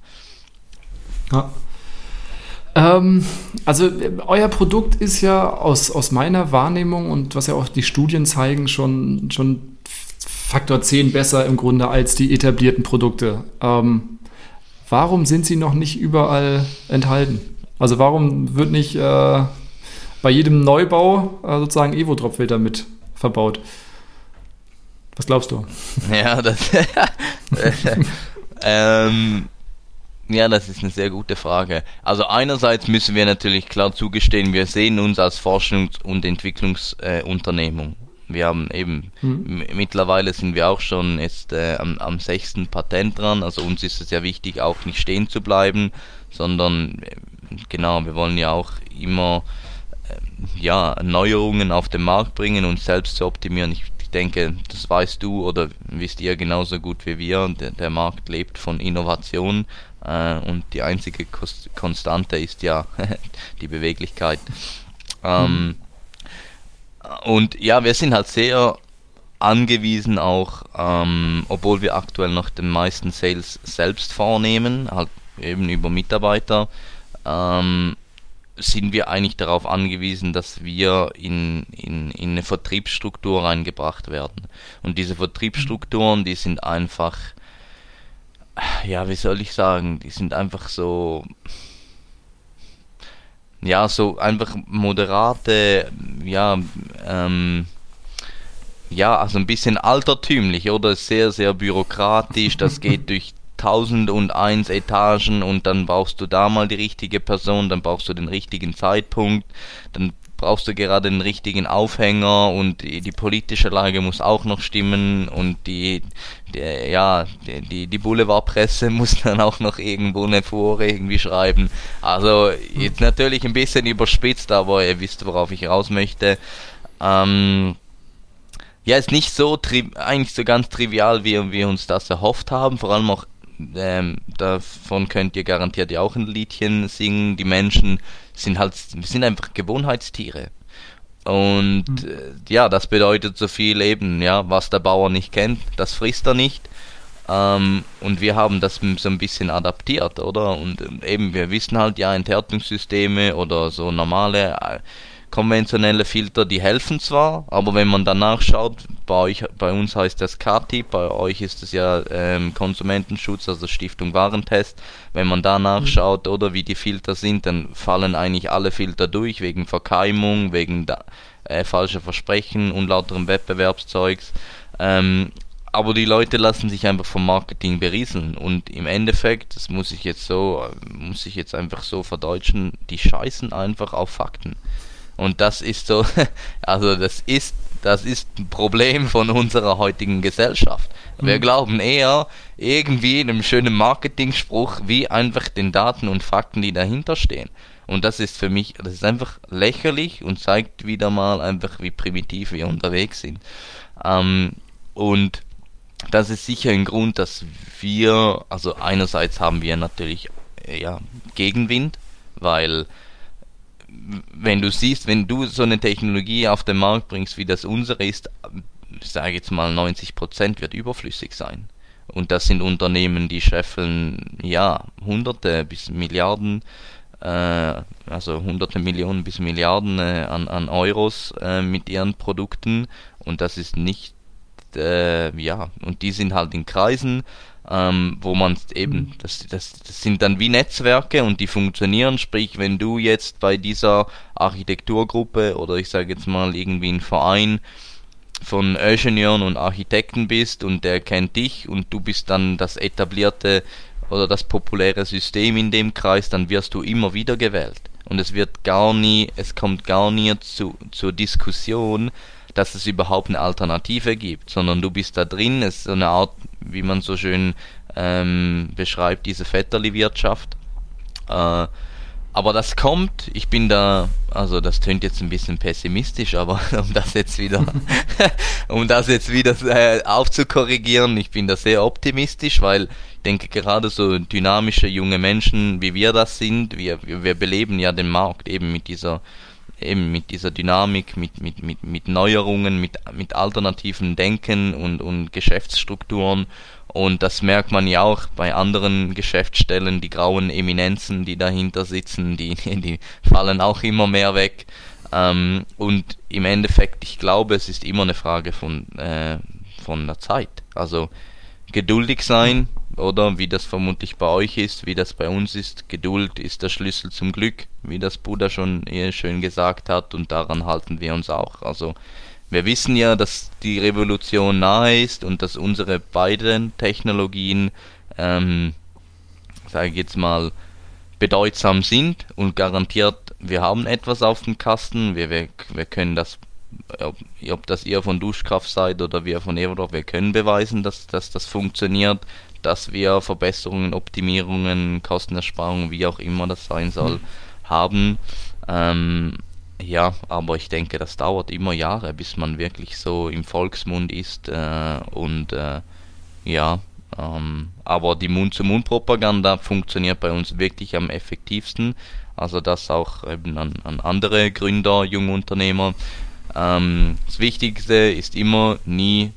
Ja. Ähm, also euer Produkt ist ja aus, aus meiner Wahrnehmung und was ja auch die Studien zeigen, schon, schon Faktor 10 besser im Grunde als die etablierten Produkte. Ähm, warum sind sie noch nicht überall enthalten? Also warum wird nicht äh, bei jedem Neubau äh, sozusagen Evo-Drop-Filter mit verbaut? Was glaubst du? *laughs* Ja, das. *laughs* ähm, ja, das ist eine sehr gute Frage. Also einerseits müssen wir natürlich klar zugestehen, wir sehen uns als Forschungs- und Entwicklungsunternehmung. Äh, wir haben eben, mhm. mittlerweile sind wir auch schon jetzt äh, am, am sechsten Patent dran, also uns ist es ja wichtig, auch nicht stehen zu bleiben, sondern äh, genau, wir wollen ja auch immer ja, Neuerungen auf den Markt bringen und selbst zu optimieren. Ich denke, das weißt du oder wisst ihr genauso gut wie wir. Der, der Markt lebt von Innovation äh, und die einzige Kost Konstante ist ja *laughs* die Beweglichkeit. Ähm, Und ja, wir sind halt sehr angewiesen auch, ähm, obwohl wir aktuell noch den meisten Sales selbst vornehmen, halt eben über Mitarbeiter, ähm, sind wir eigentlich darauf angewiesen, dass wir in, in, in eine Vertriebsstruktur reingebracht werden. Und diese Vertriebsstrukturen, die sind einfach ja, wie soll ich sagen, die sind einfach so, ja, so einfach moderate, ja, ähm, ja, also ein bisschen altertümlich oder sehr, sehr bürokratisch. Das geht *laughs* durch tausend und eins Etagen und dann brauchst du da mal die richtige Person, dann brauchst du den richtigen Zeitpunkt, dann brauchst du gerade den richtigen Aufhänger und die, die politische Lage muss auch noch stimmen und die, die ja, die, die Boulevardpresse *laughs* muss dann auch noch irgendwo eine Fore irgendwie schreiben. Also jetzt natürlich ein bisschen überspitzt, aber ihr wisst, worauf ich raus möchte. Ähm, ja, ist nicht so eigentlich so ganz trivial, wie wir uns das erhofft haben. Vor allem auch ähm, davon könnt ihr garantiert ja auch ein Liedchen singen. Die Menschen sind halt, sind einfach Gewohnheitstiere. Und mhm. äh, ja, das bedeutet so viel eben, ja, was der Bauer nicht kennt, das frisst er nicht. Ähm, und wir haben das so ein bisschen adaptiert, oder? Und ähm, eben, wir wissen halt, ja, Enthärtungssysteme oder so normale äh, konventionelle Filter, die helfen zwar, aber wenn man danach schaut, bei euch, bei uns heißt das KTIP, bei euch ist es ja ähm, Konsumentenschutz, also Stiftung Warentest. Wenn man danach mhm. schaut oder wie die Filter sind, dann fallen eigentlich alle Filter durch wegen Verkeimung, wegen da, äh, falscher Versprechen und lauterem Wettbewerbszeugs. Ähm, aber die Leute lassen sich einfach vom Marketing berieseln und im Endeffekt, das muss ich jetzt so, muss ich jetzt einfach so verdeutschen, die scheißen einfach auf Fakten. Und das ist so, *laughs* also das ist, das ist ein Problem von unserer heutigen Gesellschaft. Wir mhm. glauben eher irgendwie in einem schönen Marketingspruch wie einfach den Daten und Fakten, die dahinter stehen. Und das ist für mich, das ist einfach lächerlich und zeigt wieder mal einfach, wie primitiv wir unterwegs sind. Ähm, und das ist sicher ein Grund, dass wir, also einerseits haben wir natürlich ja, Gegenwind, weil wenn du siehst, wenn du so eine Technologie auf den Markt bringst, wie das unsere ist, ich sage jetzt mal 90 Prozent wird überflüssig sein. Und das sind Unternehmen, die scheffeln ja Hunderte bis Milliarden, äh, also Hunderte Millionen bis Milliarden äh, an, an Euros äh, mit ihren Produkten. Und das ist nicht, äh, ja, und die sind halt in Kreisen, ähm, wo man eben, mhm. das, das, das sind dann wie Netzwerke und die funktionieren. Sprich, wenn du jetzt bei dieser Architekturgruppe oder ich sage jetzt mal irgendwie ein Verein von Ingenieuren und Architekten bist und der kennt dich und du bist dann das etablierte oder das populäre System in dem Kreis, dann wirst du immer wieder gewählt. Und es wird gar nie, es kommt gar nie zu, zur Diskussion, dass es überhaupt eine Alternative gibt, sondern du bist da drin, es ist so eine Art, wie man so schön ähm, beschreibt, diese Vetterli-Wirtschaft. Äh, aber das kommt, ich bin da, also das tönt jetzt ein bisschen pessimistisch, aber *laughs* um das jetzt wieder, *laughs* um das jetzt wieder äh, aufzukorrigieren, ich bin da sehr optimistisch, weil ich denke gerade so dynamische junge Menschen, wie wir das sind, wir, wir beleben ja den Markt eben mit dieser eben mit dieser Dynamik, mit, mit, mit, mit Neuerungen, mit, mit alternativen Denken und, und Geschäftsstrukturen. Und das merkt man ja auch bei anderen Geschäftsstellen, die grauen Eminenzen, die dahinter sitzen, die, *laughs* die fallen auch immer mehr weg. Ähm, und im Endeffekt, ich glaube, es ist immer eine Frage von, äh, von der Zeit. Also geduldig sein, oder wie das vermutlich bei euch ist, wie das bei uns ist. Geduld ist der Schlüssel zum Glück, wie das Buddha schon eher schön gesagt hat, und daran halten wir uns auch. Also wir wissen ja, dass die Revolution nahe ist und dass unsere beiden Technologien, ähm, sage ich jetzt mal, bedeutsam sind und garantiert, wir haben etwas auf dem Kasten, wir, wir, wir können das ob, ob das ihr von Duschkraft seid oder wir von Everdorf, wir können beweisen, dass, dass das funktioniert dass wir Verbesserungen, Optimierungen, Kostenersparungen, wie auch immer das sein soll, mhm. haben. Ähm, ja, aber ich denke, das dauert immer Jahre, bis man wirklich so im Volksmund ist äh, und äh, ja, ähm, aber die Mund-zu-Mund-Propaganda funktioniert bei uns wirklich am effektivsten. Also das auch eben an, an andere Gründer, junge Unternehmer. Ähm, das Wichtigste ist immer nie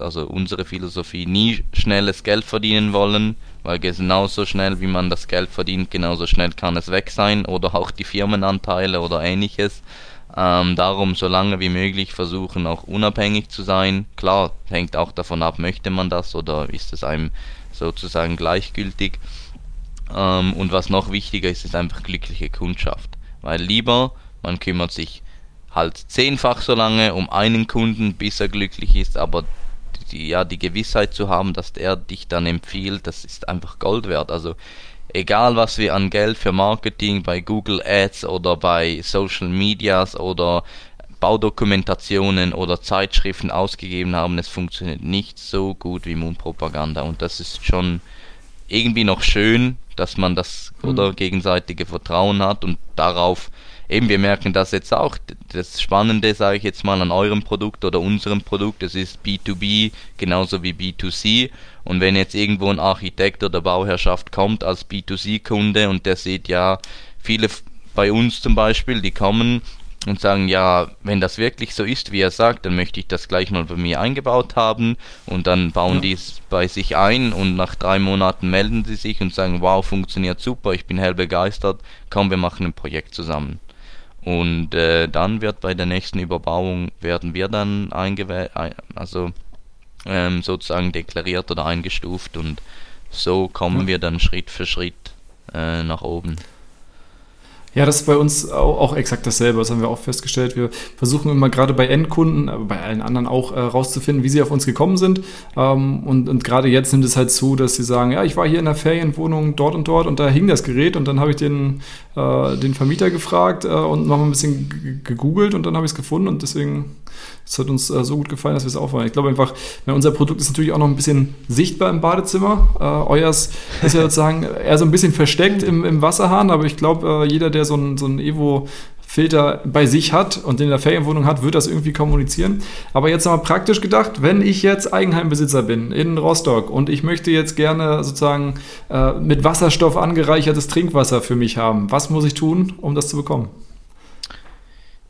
also unsere Philosophie, nie schnelles Geld verdienen wollen, weil genauso schnell wie man das Geld verdient, genauso schnell kann es weg sein oder auch die Firmenanteile oder ähnliches. Ähm, darum so lange wie möglich versuchen auch unabhängig zu sein. Klar, hängt auch davon ab, möchte man das oder ist es einem sozusagen gleichgültig. Ähm, und was noch wichtiger ist, ist einfach glückliche Kundschaft. Weil lieber man kümmert sich halt zehnfach so lange um einen Kunden, bis er glücklich ist, aber die, ja, die Gewissheit zu haben, dass er dich dann empfiehlt, das ist einfach Gold wert. Also egal was wir an Geld für Marketing bei Google Ads oder bei Social Medias oder Baudokumentationen oder Zeitschriften ausgegeben haben, es funktioniert nicht so gut wie Mundpropaganda und das ist schon irgendwie noch schön, dass man das mhm. oder gegenseitige Vertrauen hat und darauf eben, wir merken das jetzt auch. Das Spannende, sage ich jetzt mal, an eurem Produkt oder unserem Produkt, es ist B2B genauso wie B2C. Und wenn jetzt irgendwo ein Architekt oder Bauherrschaft kommt als B2C-Kunde und der sieht ja, viele bei uns zum Beispiel, die kommen und sagen, ja, wenn das wirklich so ist, wie er sagt, dann möchte ich das gleich mal bei mir eingebaut haben und dann bauen ja. die es bei sich ein und nach drei Monaten melden sie sich und sagen, wow, funktioniert super, ich bin hell begeistert, komm, wir machen ein Projekt zusammen. Und äh, dann wird bei der nächsten Überbauung werden wir dann eingewählt, also ähm, sozusagen deklariert oder eingestuft und so kommen wir dann Schritt für Schritt äh, nach oben. Ja, das ist bei uns auch, exakt dasselbe. Das haben wir auch festgestellt. Wir versuchen immer gerade bei Endkunden, aber bei allen anderen auch äh, rauszufinden, wie sie auf uns gekommen sind. Ähm, und, und gerade jetzt nimmt es halt zu, dass sie sagen, ja, ich war hier in der Ferienwohnung dort und dort und da hing das Gerät und dann habe ich den, äh, den Vermieter gefragt äh, und noch ein bisschen gegoogelt und dann habe ich es gefunden und deswegen es hat uns äh, so gut gefallen, dass wir es aufbauen. Ich glaube einfach, unser Produkt ist natürlich auch noch ein bisschen sichtbar im Badezimmer. Äh, euers ist ja sozusagen eher so ein bisschen versteckt im, im Wasserhahn, aber ich glaube, äh, jeder, der so ein, so ein Evo Filter bei sich hat und den in der Ferienwohnung hat, wird das irgendwie kommunizieren. Aber jetzt nochmal praktisch gedacht, wenn ich jetzt Eigenheimbesitzer bin in Rostock und ich möchte jetzt gerne sozusagen äh, mit Wasserstoff angereichertes Trinkwasser für mich haben, was muss ich tun, um das zu bekommen?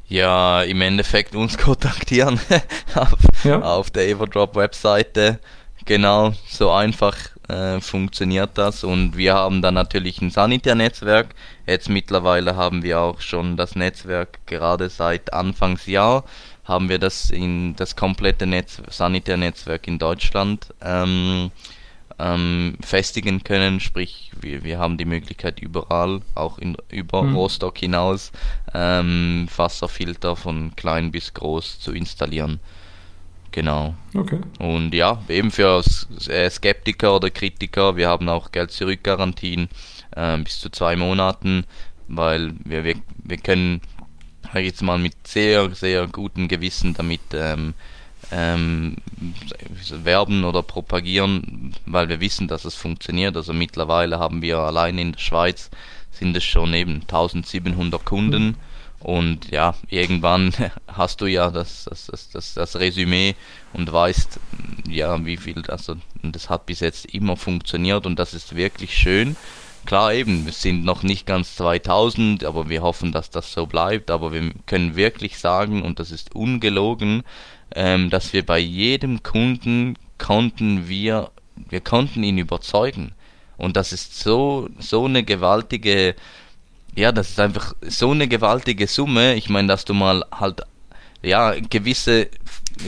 Ja, im Endeffekt uns *laughs* kontaktieren auf, ja. auf der Everdrop-Webseite. Genau, so einfach äh, funktioniert das. Und wir haben dann natürlich ein Sanitärnetzwerk. Jetzt mittlerweile haben wir auch schon das Netzwerk gerade seit Anfangsjahr haben wir das in das komplette Netz, Sanitärnetzwerk in Deutschland ähm, ähm, festigen können. Sprich, wir, wir haben die Möglichkeit überall, auch in, über mhm. Rostock hinaus, ähm, Wasserfilter von klein bis groß zu installieren. Genau. Okay. Und ja, eben für äh, Skeptiker oder Kritiker, wir haben auch Geld-Zurück-Garantien äh, bis zu zwei Monaten, weil wir, wir, wir können jetzt mal mit sehr, sehr gutem Gewissen damit ähm, ähm, werben oder propagieren, weil wir wissen, dass es funktioniert. Also mittlerweile haben wir allein in der Schweiz sind es schon eben 1700 Kunden und ja, irgendwann *laughs* hast du ja das, das, das, das, das Resümee und weißt, ja, wie viel, also das hat bis jetzt immer funktioniert und das ist wirklich schön. Klar, eben, wir sind noch nicht ganz 2000, aber wir hoffen, dass das so bleibt. Aber wir können wirklich sagen, und das ist ungelogen, ähm, dass wir bei jedem Kunden konnten wir, wir konnten ihn überzeugen. Und das ist so, so eine gewaltige, ja, das ist einfach so eine gewaltige Summe. Ich meine, dass du mal halt, ja, gewisse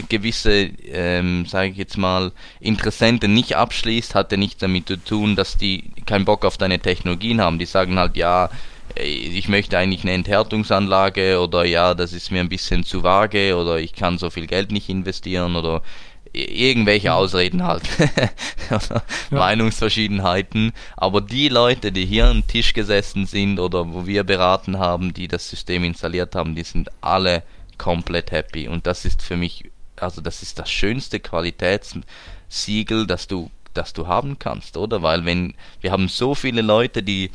gewisse, ähm, sage ich jetzt mal, Interessenten nicht abschließt, hat ja nichts damit zu tun, dass die keinen Bock auf deine Technologien haben. Die sagen halt, ja, äh, ich möchte eigentlich eine Enthärtungsanlage oder ja, das ist mir ein bisschen zu vage oder ich kann so viel Geld nicht investieren oder irgendwelche mhm. Ausreden halt. *laughs* ja. *laughs* Meinungsverschiedenheiten. Aber die Leute, die hier am Tisch gesessen sind oder wo wir beraten haben, die das System installiert haben, die sind alle komplett happy. Und das ist für mich also das ist das schönste Qualitätssiegel, das du, das du haben kannst, oder? Weil wenn wir haben so viele Leute, die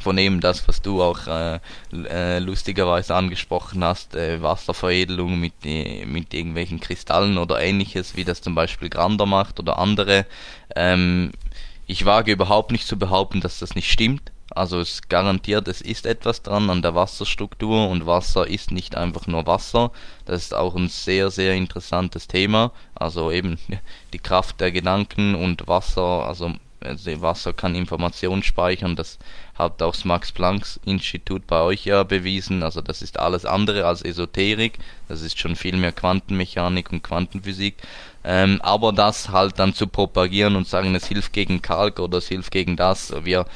von eben das, was du auch äh, äh, lustigerweise angesprochen hast, äh, Wasserveredelung mit, äh, mit irgendwelchen Kristallen oder ähnliches, wie das zum Beispiel Grander macht oder andere. Ähm, ich wage überhaupt nicht zu behaupten, dass das nicht stimmt. Also es garantiert, es ist etwas dran an der Wasserstruktur und Wasser ist nicht einfach nur Wasser. Das ist auch ein sehr, sehr interessantes Thema. Also eben die Kraft der Gedanken und Wasser, also, also Wasser kann Informationen speichern. Das hat auch das Max-Planck-Institut bei euch ja bewiesen. Also das ist alles andere als Esoterik. Das ist schon viel mehr Quantenmechanik und Quantenphysik. Ähm, aber das halt dann zu propagieren und sagen, es hilft gegen Kalk oder es hilft gegen das. Wir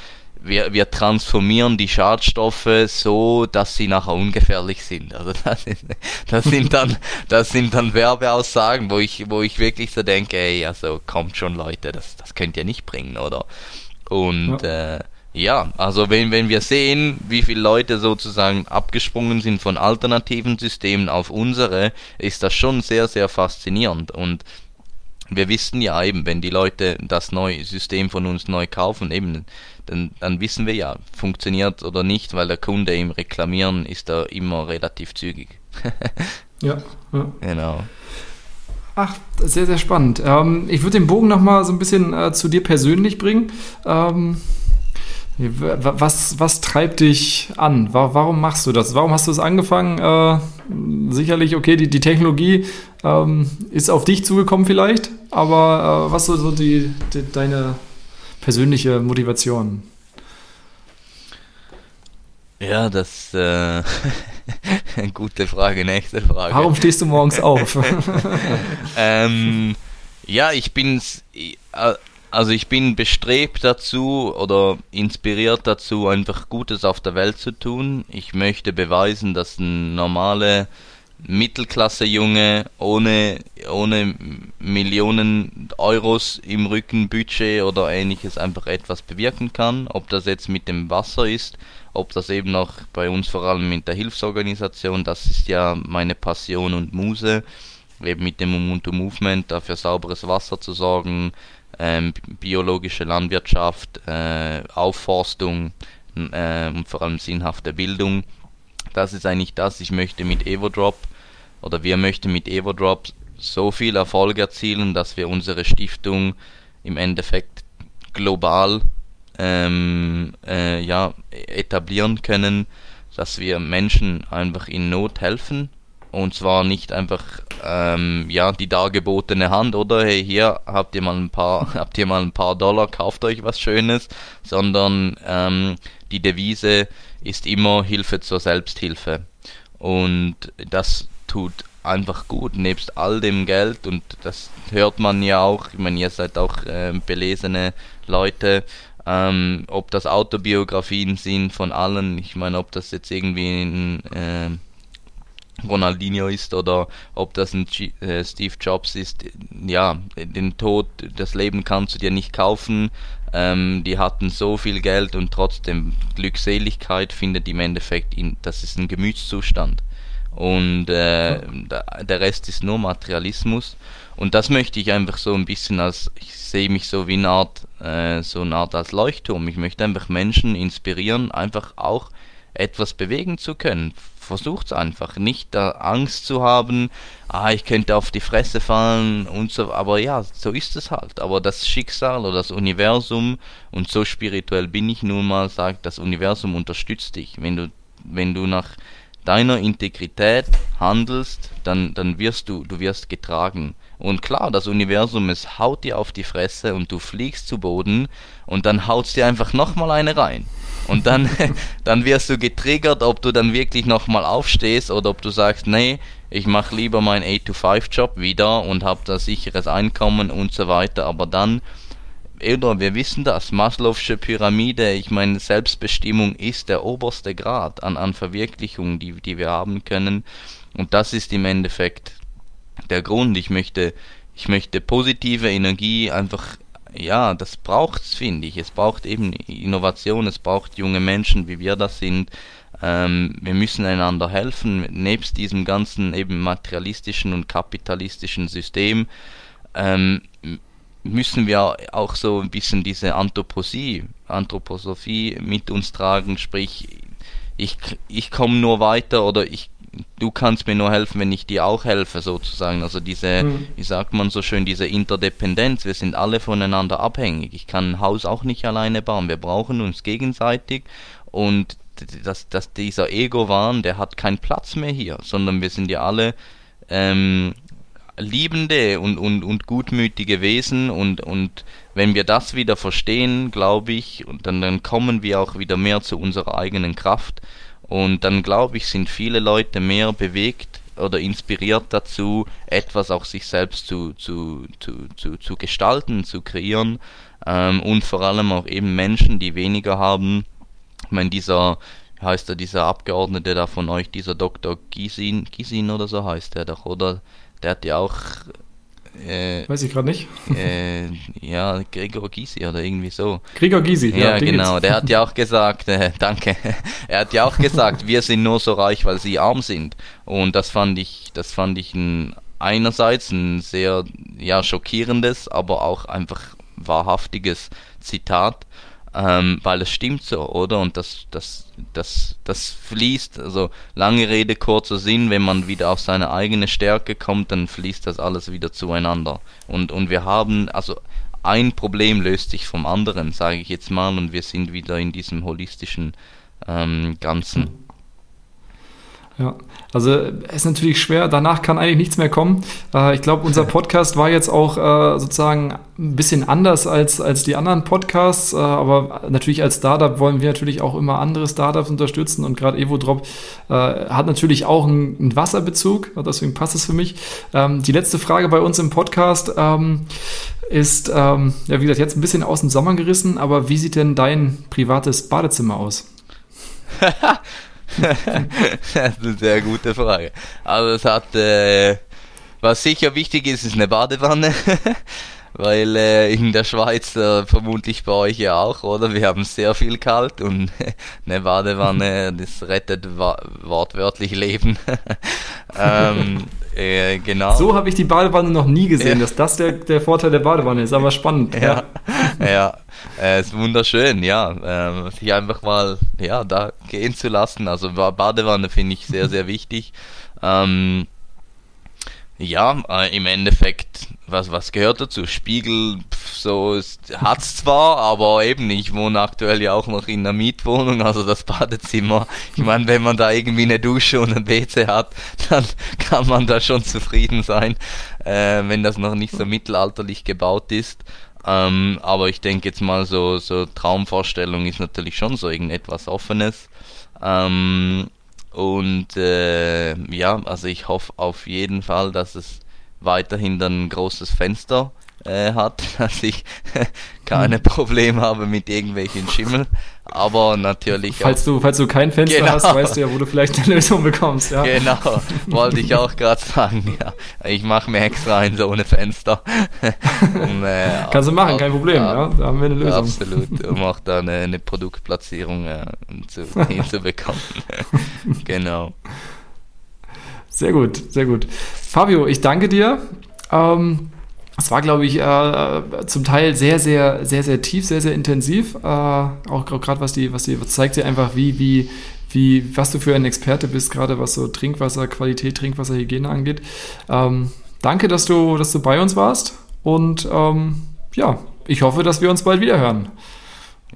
wir, wir transformieren die Schadstoffe so, dass sie nachher ungefährlich sind. Also *laughs* das, ist, das sind dann, das sind dann Werbeaussagen, wo ich, wo ich wirklich so denke, ey, also kommt schon Leute, das, das könnt ihr nicht bringen, oder? Und ja. Äh, ja, also wenn, wenn wir sehen, wie viele Leute sozusagen abgesprungen sind von alternativen Systemen auf unsere, ist das schon sehr, sehr faszinierend. Und wir wissen ja eben, wenn die Leute das neue System von uns neu kaufen, eben, dann, dann wissen wir ja, funktioniert oder nicht, weil der Kunde im Reklamieren ist da immer relativ zügig. *laughs* ja, ja. Genau. Ach, sehr, sehr spannend. Ähm, ich würde den Bogen nochmal so ein bisschen äh, zu dir persönlich bringen. Ähm, was, was treibt dich an? Warum machst du das? Warum hast du es angefangen? Äh, sicherlich, okay, die, die Technologie ähm, ist auf dich zugekommen vielleicht, aber äh, was so, so die, die, deine persönliche Motivation? Ja, das äh, *laughs* gute Frage, nächste Frage. Warum stehst du morgens auf? *laughs* ähm, ja, ich bin's. Äh, also ich bin bestrebt dazu oder inspiriert dazu, einfach Gutes auf der Welt zu tun. Ich möchte beweisen, dass ein normale Mittelklasse-Junge ohne, ohne Millionen Euros im Rücken, Budget oder ähnliches einfach etwas bewirken kann. Ob das jetzt mit dem Wasser ist, ob das eben auch bei uns vor allem mit der Hilfsorganisation, das ist ja meine Passion und Muse, eben mit dem Ubuntu Movement dafür sauberes Wasser zu sorgen, ähm, biologische Landwirtschaft, äh, Aufforstung äh, und vor allem sinnhafte Bildung. Das ist eigentlich das, ich möchte mit Evodrop oder wir möchten mit Evodrop so viel Erfolg erzielen, dass wir unsere Stiftung im Endeffekt global ähm, äh, ja, etablieren können, dass wir Menschen einfach in Not helfen und zwar nicht einfach ähm, ja die dargebotene Hand oder? Hey hier habt ihr mal ein paar *laughs* habt ihr mal ein paar Dollar kauft euch was Schönes, sondern ähm, die Devise ist immer Hilfe zur Selbsthilfe. Und das tut einfach gut nebst all dem Geld. Und das hört man ja auch. Ich meine ihr seid auch äh, belesene Leute. Ähm, ob das Autobiografien sind von allen, ich meine, ob das jetzt irgendwie ein äh, Ronaldinho ist oder ob das ein G äh, Steve Jobs ist, ja, den Tod, das Leben kannst du dir nicht kaufen. Ähm, die hatten so viel Geld und trotzdem Glückseligkeit findet im Endeffekt, in, das ist ein Gemütszustand. Und äh, der Rest ist nur Materialismus. Und das möchte ich einfach so ein bisschen als, ich sehe mich so wie eine Art, äh, so eine Art als Leuchtturm. Ich möchte einfach Menschen inspirieren, einfach auch etwas bewegen zu können versucht's einfach. Nicht da Angst zu haben, ah, ich könnte auf die Fresse fallen und so, aber ja, so ist es halt. Aber das Schicksal oder das Universum, und so spirituell bin ich nun mal, sagt, das Universum unterstützt dich. Wenn du, wenn du nach deiner Integrität handelst, dann, dann wirst du, du wirst getragen. Und klar, das Universum, es haut dir auf die Fresse und du fliegst zu Boden und dann haut's dir einfach nochmal eine rein. Und dann, *laughs* *laughs* dann wirst du getriggert, ob du dann wirklich nochmal aufstehst oder ob du sagst, nee, ich mache lieber meinen 8-to-5-Job wieder und habe da sicheres Einkommen und so weiter. Aber dann, oder wir wissen das, Maslow'sche Pyramide, ich meine, Selbstbestimmung ist der oberste Grad an, an Verwirklichung, die, die wir haben können. Und das ist im Endeffekt der Grund. Ich möchte, ich möchte positive Energie einfach ja, das braucht's, finde ich. Es braucht eben Innovation, es braucht junge Menschen, wie wir das sind. Ähm, wir müssen einander helfen, nebst diesem ganzen eben materialistischen und kapitalistischen System. Ähm, müssen wir auch so ein bisschen diese Anthroposie, Anthroposophie mit uns tragen, sprich, ich, ich komme nur weiter oder ich du kannst mir nur helfen, wenn ich dir auch helfe, sozusagen. Also diese, mhm. wie sagt man so schön, diese Interdependenz. Wir sind alle voneinander abhängig. Ich kann ein Haus auch nicht alleine bauen. Wir brauchen uns gegenseitig und dass, dass dieser Ego-Wahn, der hat keinen Platz mehr hier, sondern wir sind ja alle ähm, liebende und, und, und gutmütige Wesen und, und wenn wir das wieder verstehen, glaube ich, dann, dann kommen wir auch wieder mehr zu unserer eigenen Kraft und dann glaube ich, sind viele Leute mehr bewegt oder inspiriert dazu, etwas auch sich selbst zu, zu, zu, zu, zu gestalten, zu kreieren. Ähm, und vor allem auch eben Menschen, die weniger haben. Ich meine, dieser, heißt er, dieser Abgeordnete da von euch, dieser Dr. Gisin, Gisin oder so heißt der doch, oder? Der hat ja auch äh, Weiß ich gerade nicht. *laughs* Äh, ja, Gregor Gysi oder irgendwie so. Gregor Gysi, ja, ja genau. Der hat ja auch gesagt, äh, *laughs* danke. Er hat ja auch gesagt, wir sind nur so reich, weil sie arm sind. Und das fand ich, das fand ich ein, einerseits ein sehr ja schockierendes, aber auch einfach wahrhaftiges Zitat ähm, weil es stimmt so, oder? Und das, das, das, das fließt, also lange Rede, kurzer Sinn, wenn man wieder auf seine eigene Stärke kommt, dann fließt das alles wieder zueinander. Und, und wir haben, also ein Problem löst sich vom anderen, sage ich jetzt mal, und wir sind wieder in diesem holistischen ähm, Ganzen. Ja, also es ist natürlich schwer, danach kann eigentlich nichts mehr kommen. Äh, ich glaube, unser *laughs* Podcast war jetzt auch äh, sozusagen ein bisschen anders als, als die anderen Podcasts, äh, aber natürlich als Startup wollen wir natürlich auch immer andere Startups unterstützen und gerade EvoDrop äh, hat natürlich auch einen, einen, Wasserbezug, deswegen passt es für mich. Ähm, die letzte Frage bei uns im Podcast ähm, ist, ähm, ja wie gesagt, jetzt ein bisschen aus dem Sommer gerissen, aber wie sieht denn dein privates Badezimmer aus? *laughs* *laughs* das ist eine sehr gute Frage. Also es hat, äh, was sicher wichtig ist, ist eine Badewanne. *laughs* Weil äh, in der Schweiz, äh, vermutlich bei euch ja auch, oder? Wir haben sehr viel kalt und eine *laughs* Badewanne, *laughs* das rettet wortwörtlich Leben. *laughs* ähm, äh, genau. So habe ich die Badewanne noch nie gesehen, ja. dass das der, der Vorteil der Badewanne ist, aber spannend. Ja, ja, ja äh, ist wunderschön, ja. Äh, sich einfach mal ja, da gehen zu lassen. Also Badewanne finde ich sehr, sehr wichtig. Ähm, Ja, äh, im Endeffekt, was, was gehört dazu? Spiegel, so hat's zwar, aber eben, ich wohne aktuell ja auch noch in einer Mietwohnung, also das Badezimmer. Ich meine, wenn man da irgendwie eine Dusche und ein WC hat, dann *laughs* kann man da schon zufrieden sein, äh, wenn das noch nicht so mittelalterlich gebaut ist. Ähm, aber ich denke jetzt mal so, so Traumvorstellung ist natürlich schon so irgendetwas Offenes. Ähm, und äh, ja, also ich hoffe auf jeden Fall, dass es weiterhin dann ein großes Fenster äh, hat, *laughs* dass ich keine hm. Probleme habe mit irgendwelchen Schimmel. Aber natürlich. Falls du, falls du kein Fenster genau. hast, weißt du ja, wo du vielleicht eine *laughs* Lösung bekommst. Ja. Genau, wollte ich auch gerade sagen. Ja, ich mache mir extra eins ohne Fenster. *laughs* um, äh, Kannst du machen, auch, kein Problem. Ja, da haben wir eine Lösung. Absolut, um auch da eine, eine Produktplatzierung äh, zu, hinzubekommen. genau. Sehr gut, sehr gut. Fabio, ich danke dir. Ähm, es war, glaube ich, äh, zum Teil sehr, sehr, sehr, sehr tief, sehr, sehr intensiv. Äh, auch gerade was die, was die, was zeigt dir einfach, wie, wie, wie, was du für ein Experte bist, gerade was so Trinkwasser, Qualität, Trinkwasserhygiene angeht. Ähm, danke, dass du, dass du bei uns warst. Und ähm, ja, ich hoffe, dass wir uns bald wieder hören.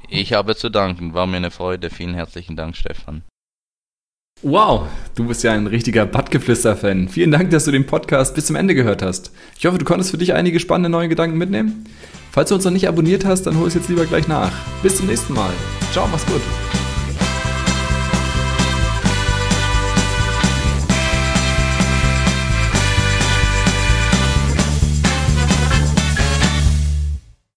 Ich habe zu danken. War mir eine Freude. Vielen herzlichen Dank, Stefan. Wow, du bist ja ein richtiger Badgeflüster-Fan. Vielen Dank, dass du den Podcast bis zum Ende gehört hast. Ich hoffe, du konntest für dich einige spannende neue Gedanken mitnehmen. Falls du uns noch nicht abonniert hast, dann hol es jetzt lieber gleich nach. Bis zum nächsten Mal. Ciao, mach's gut.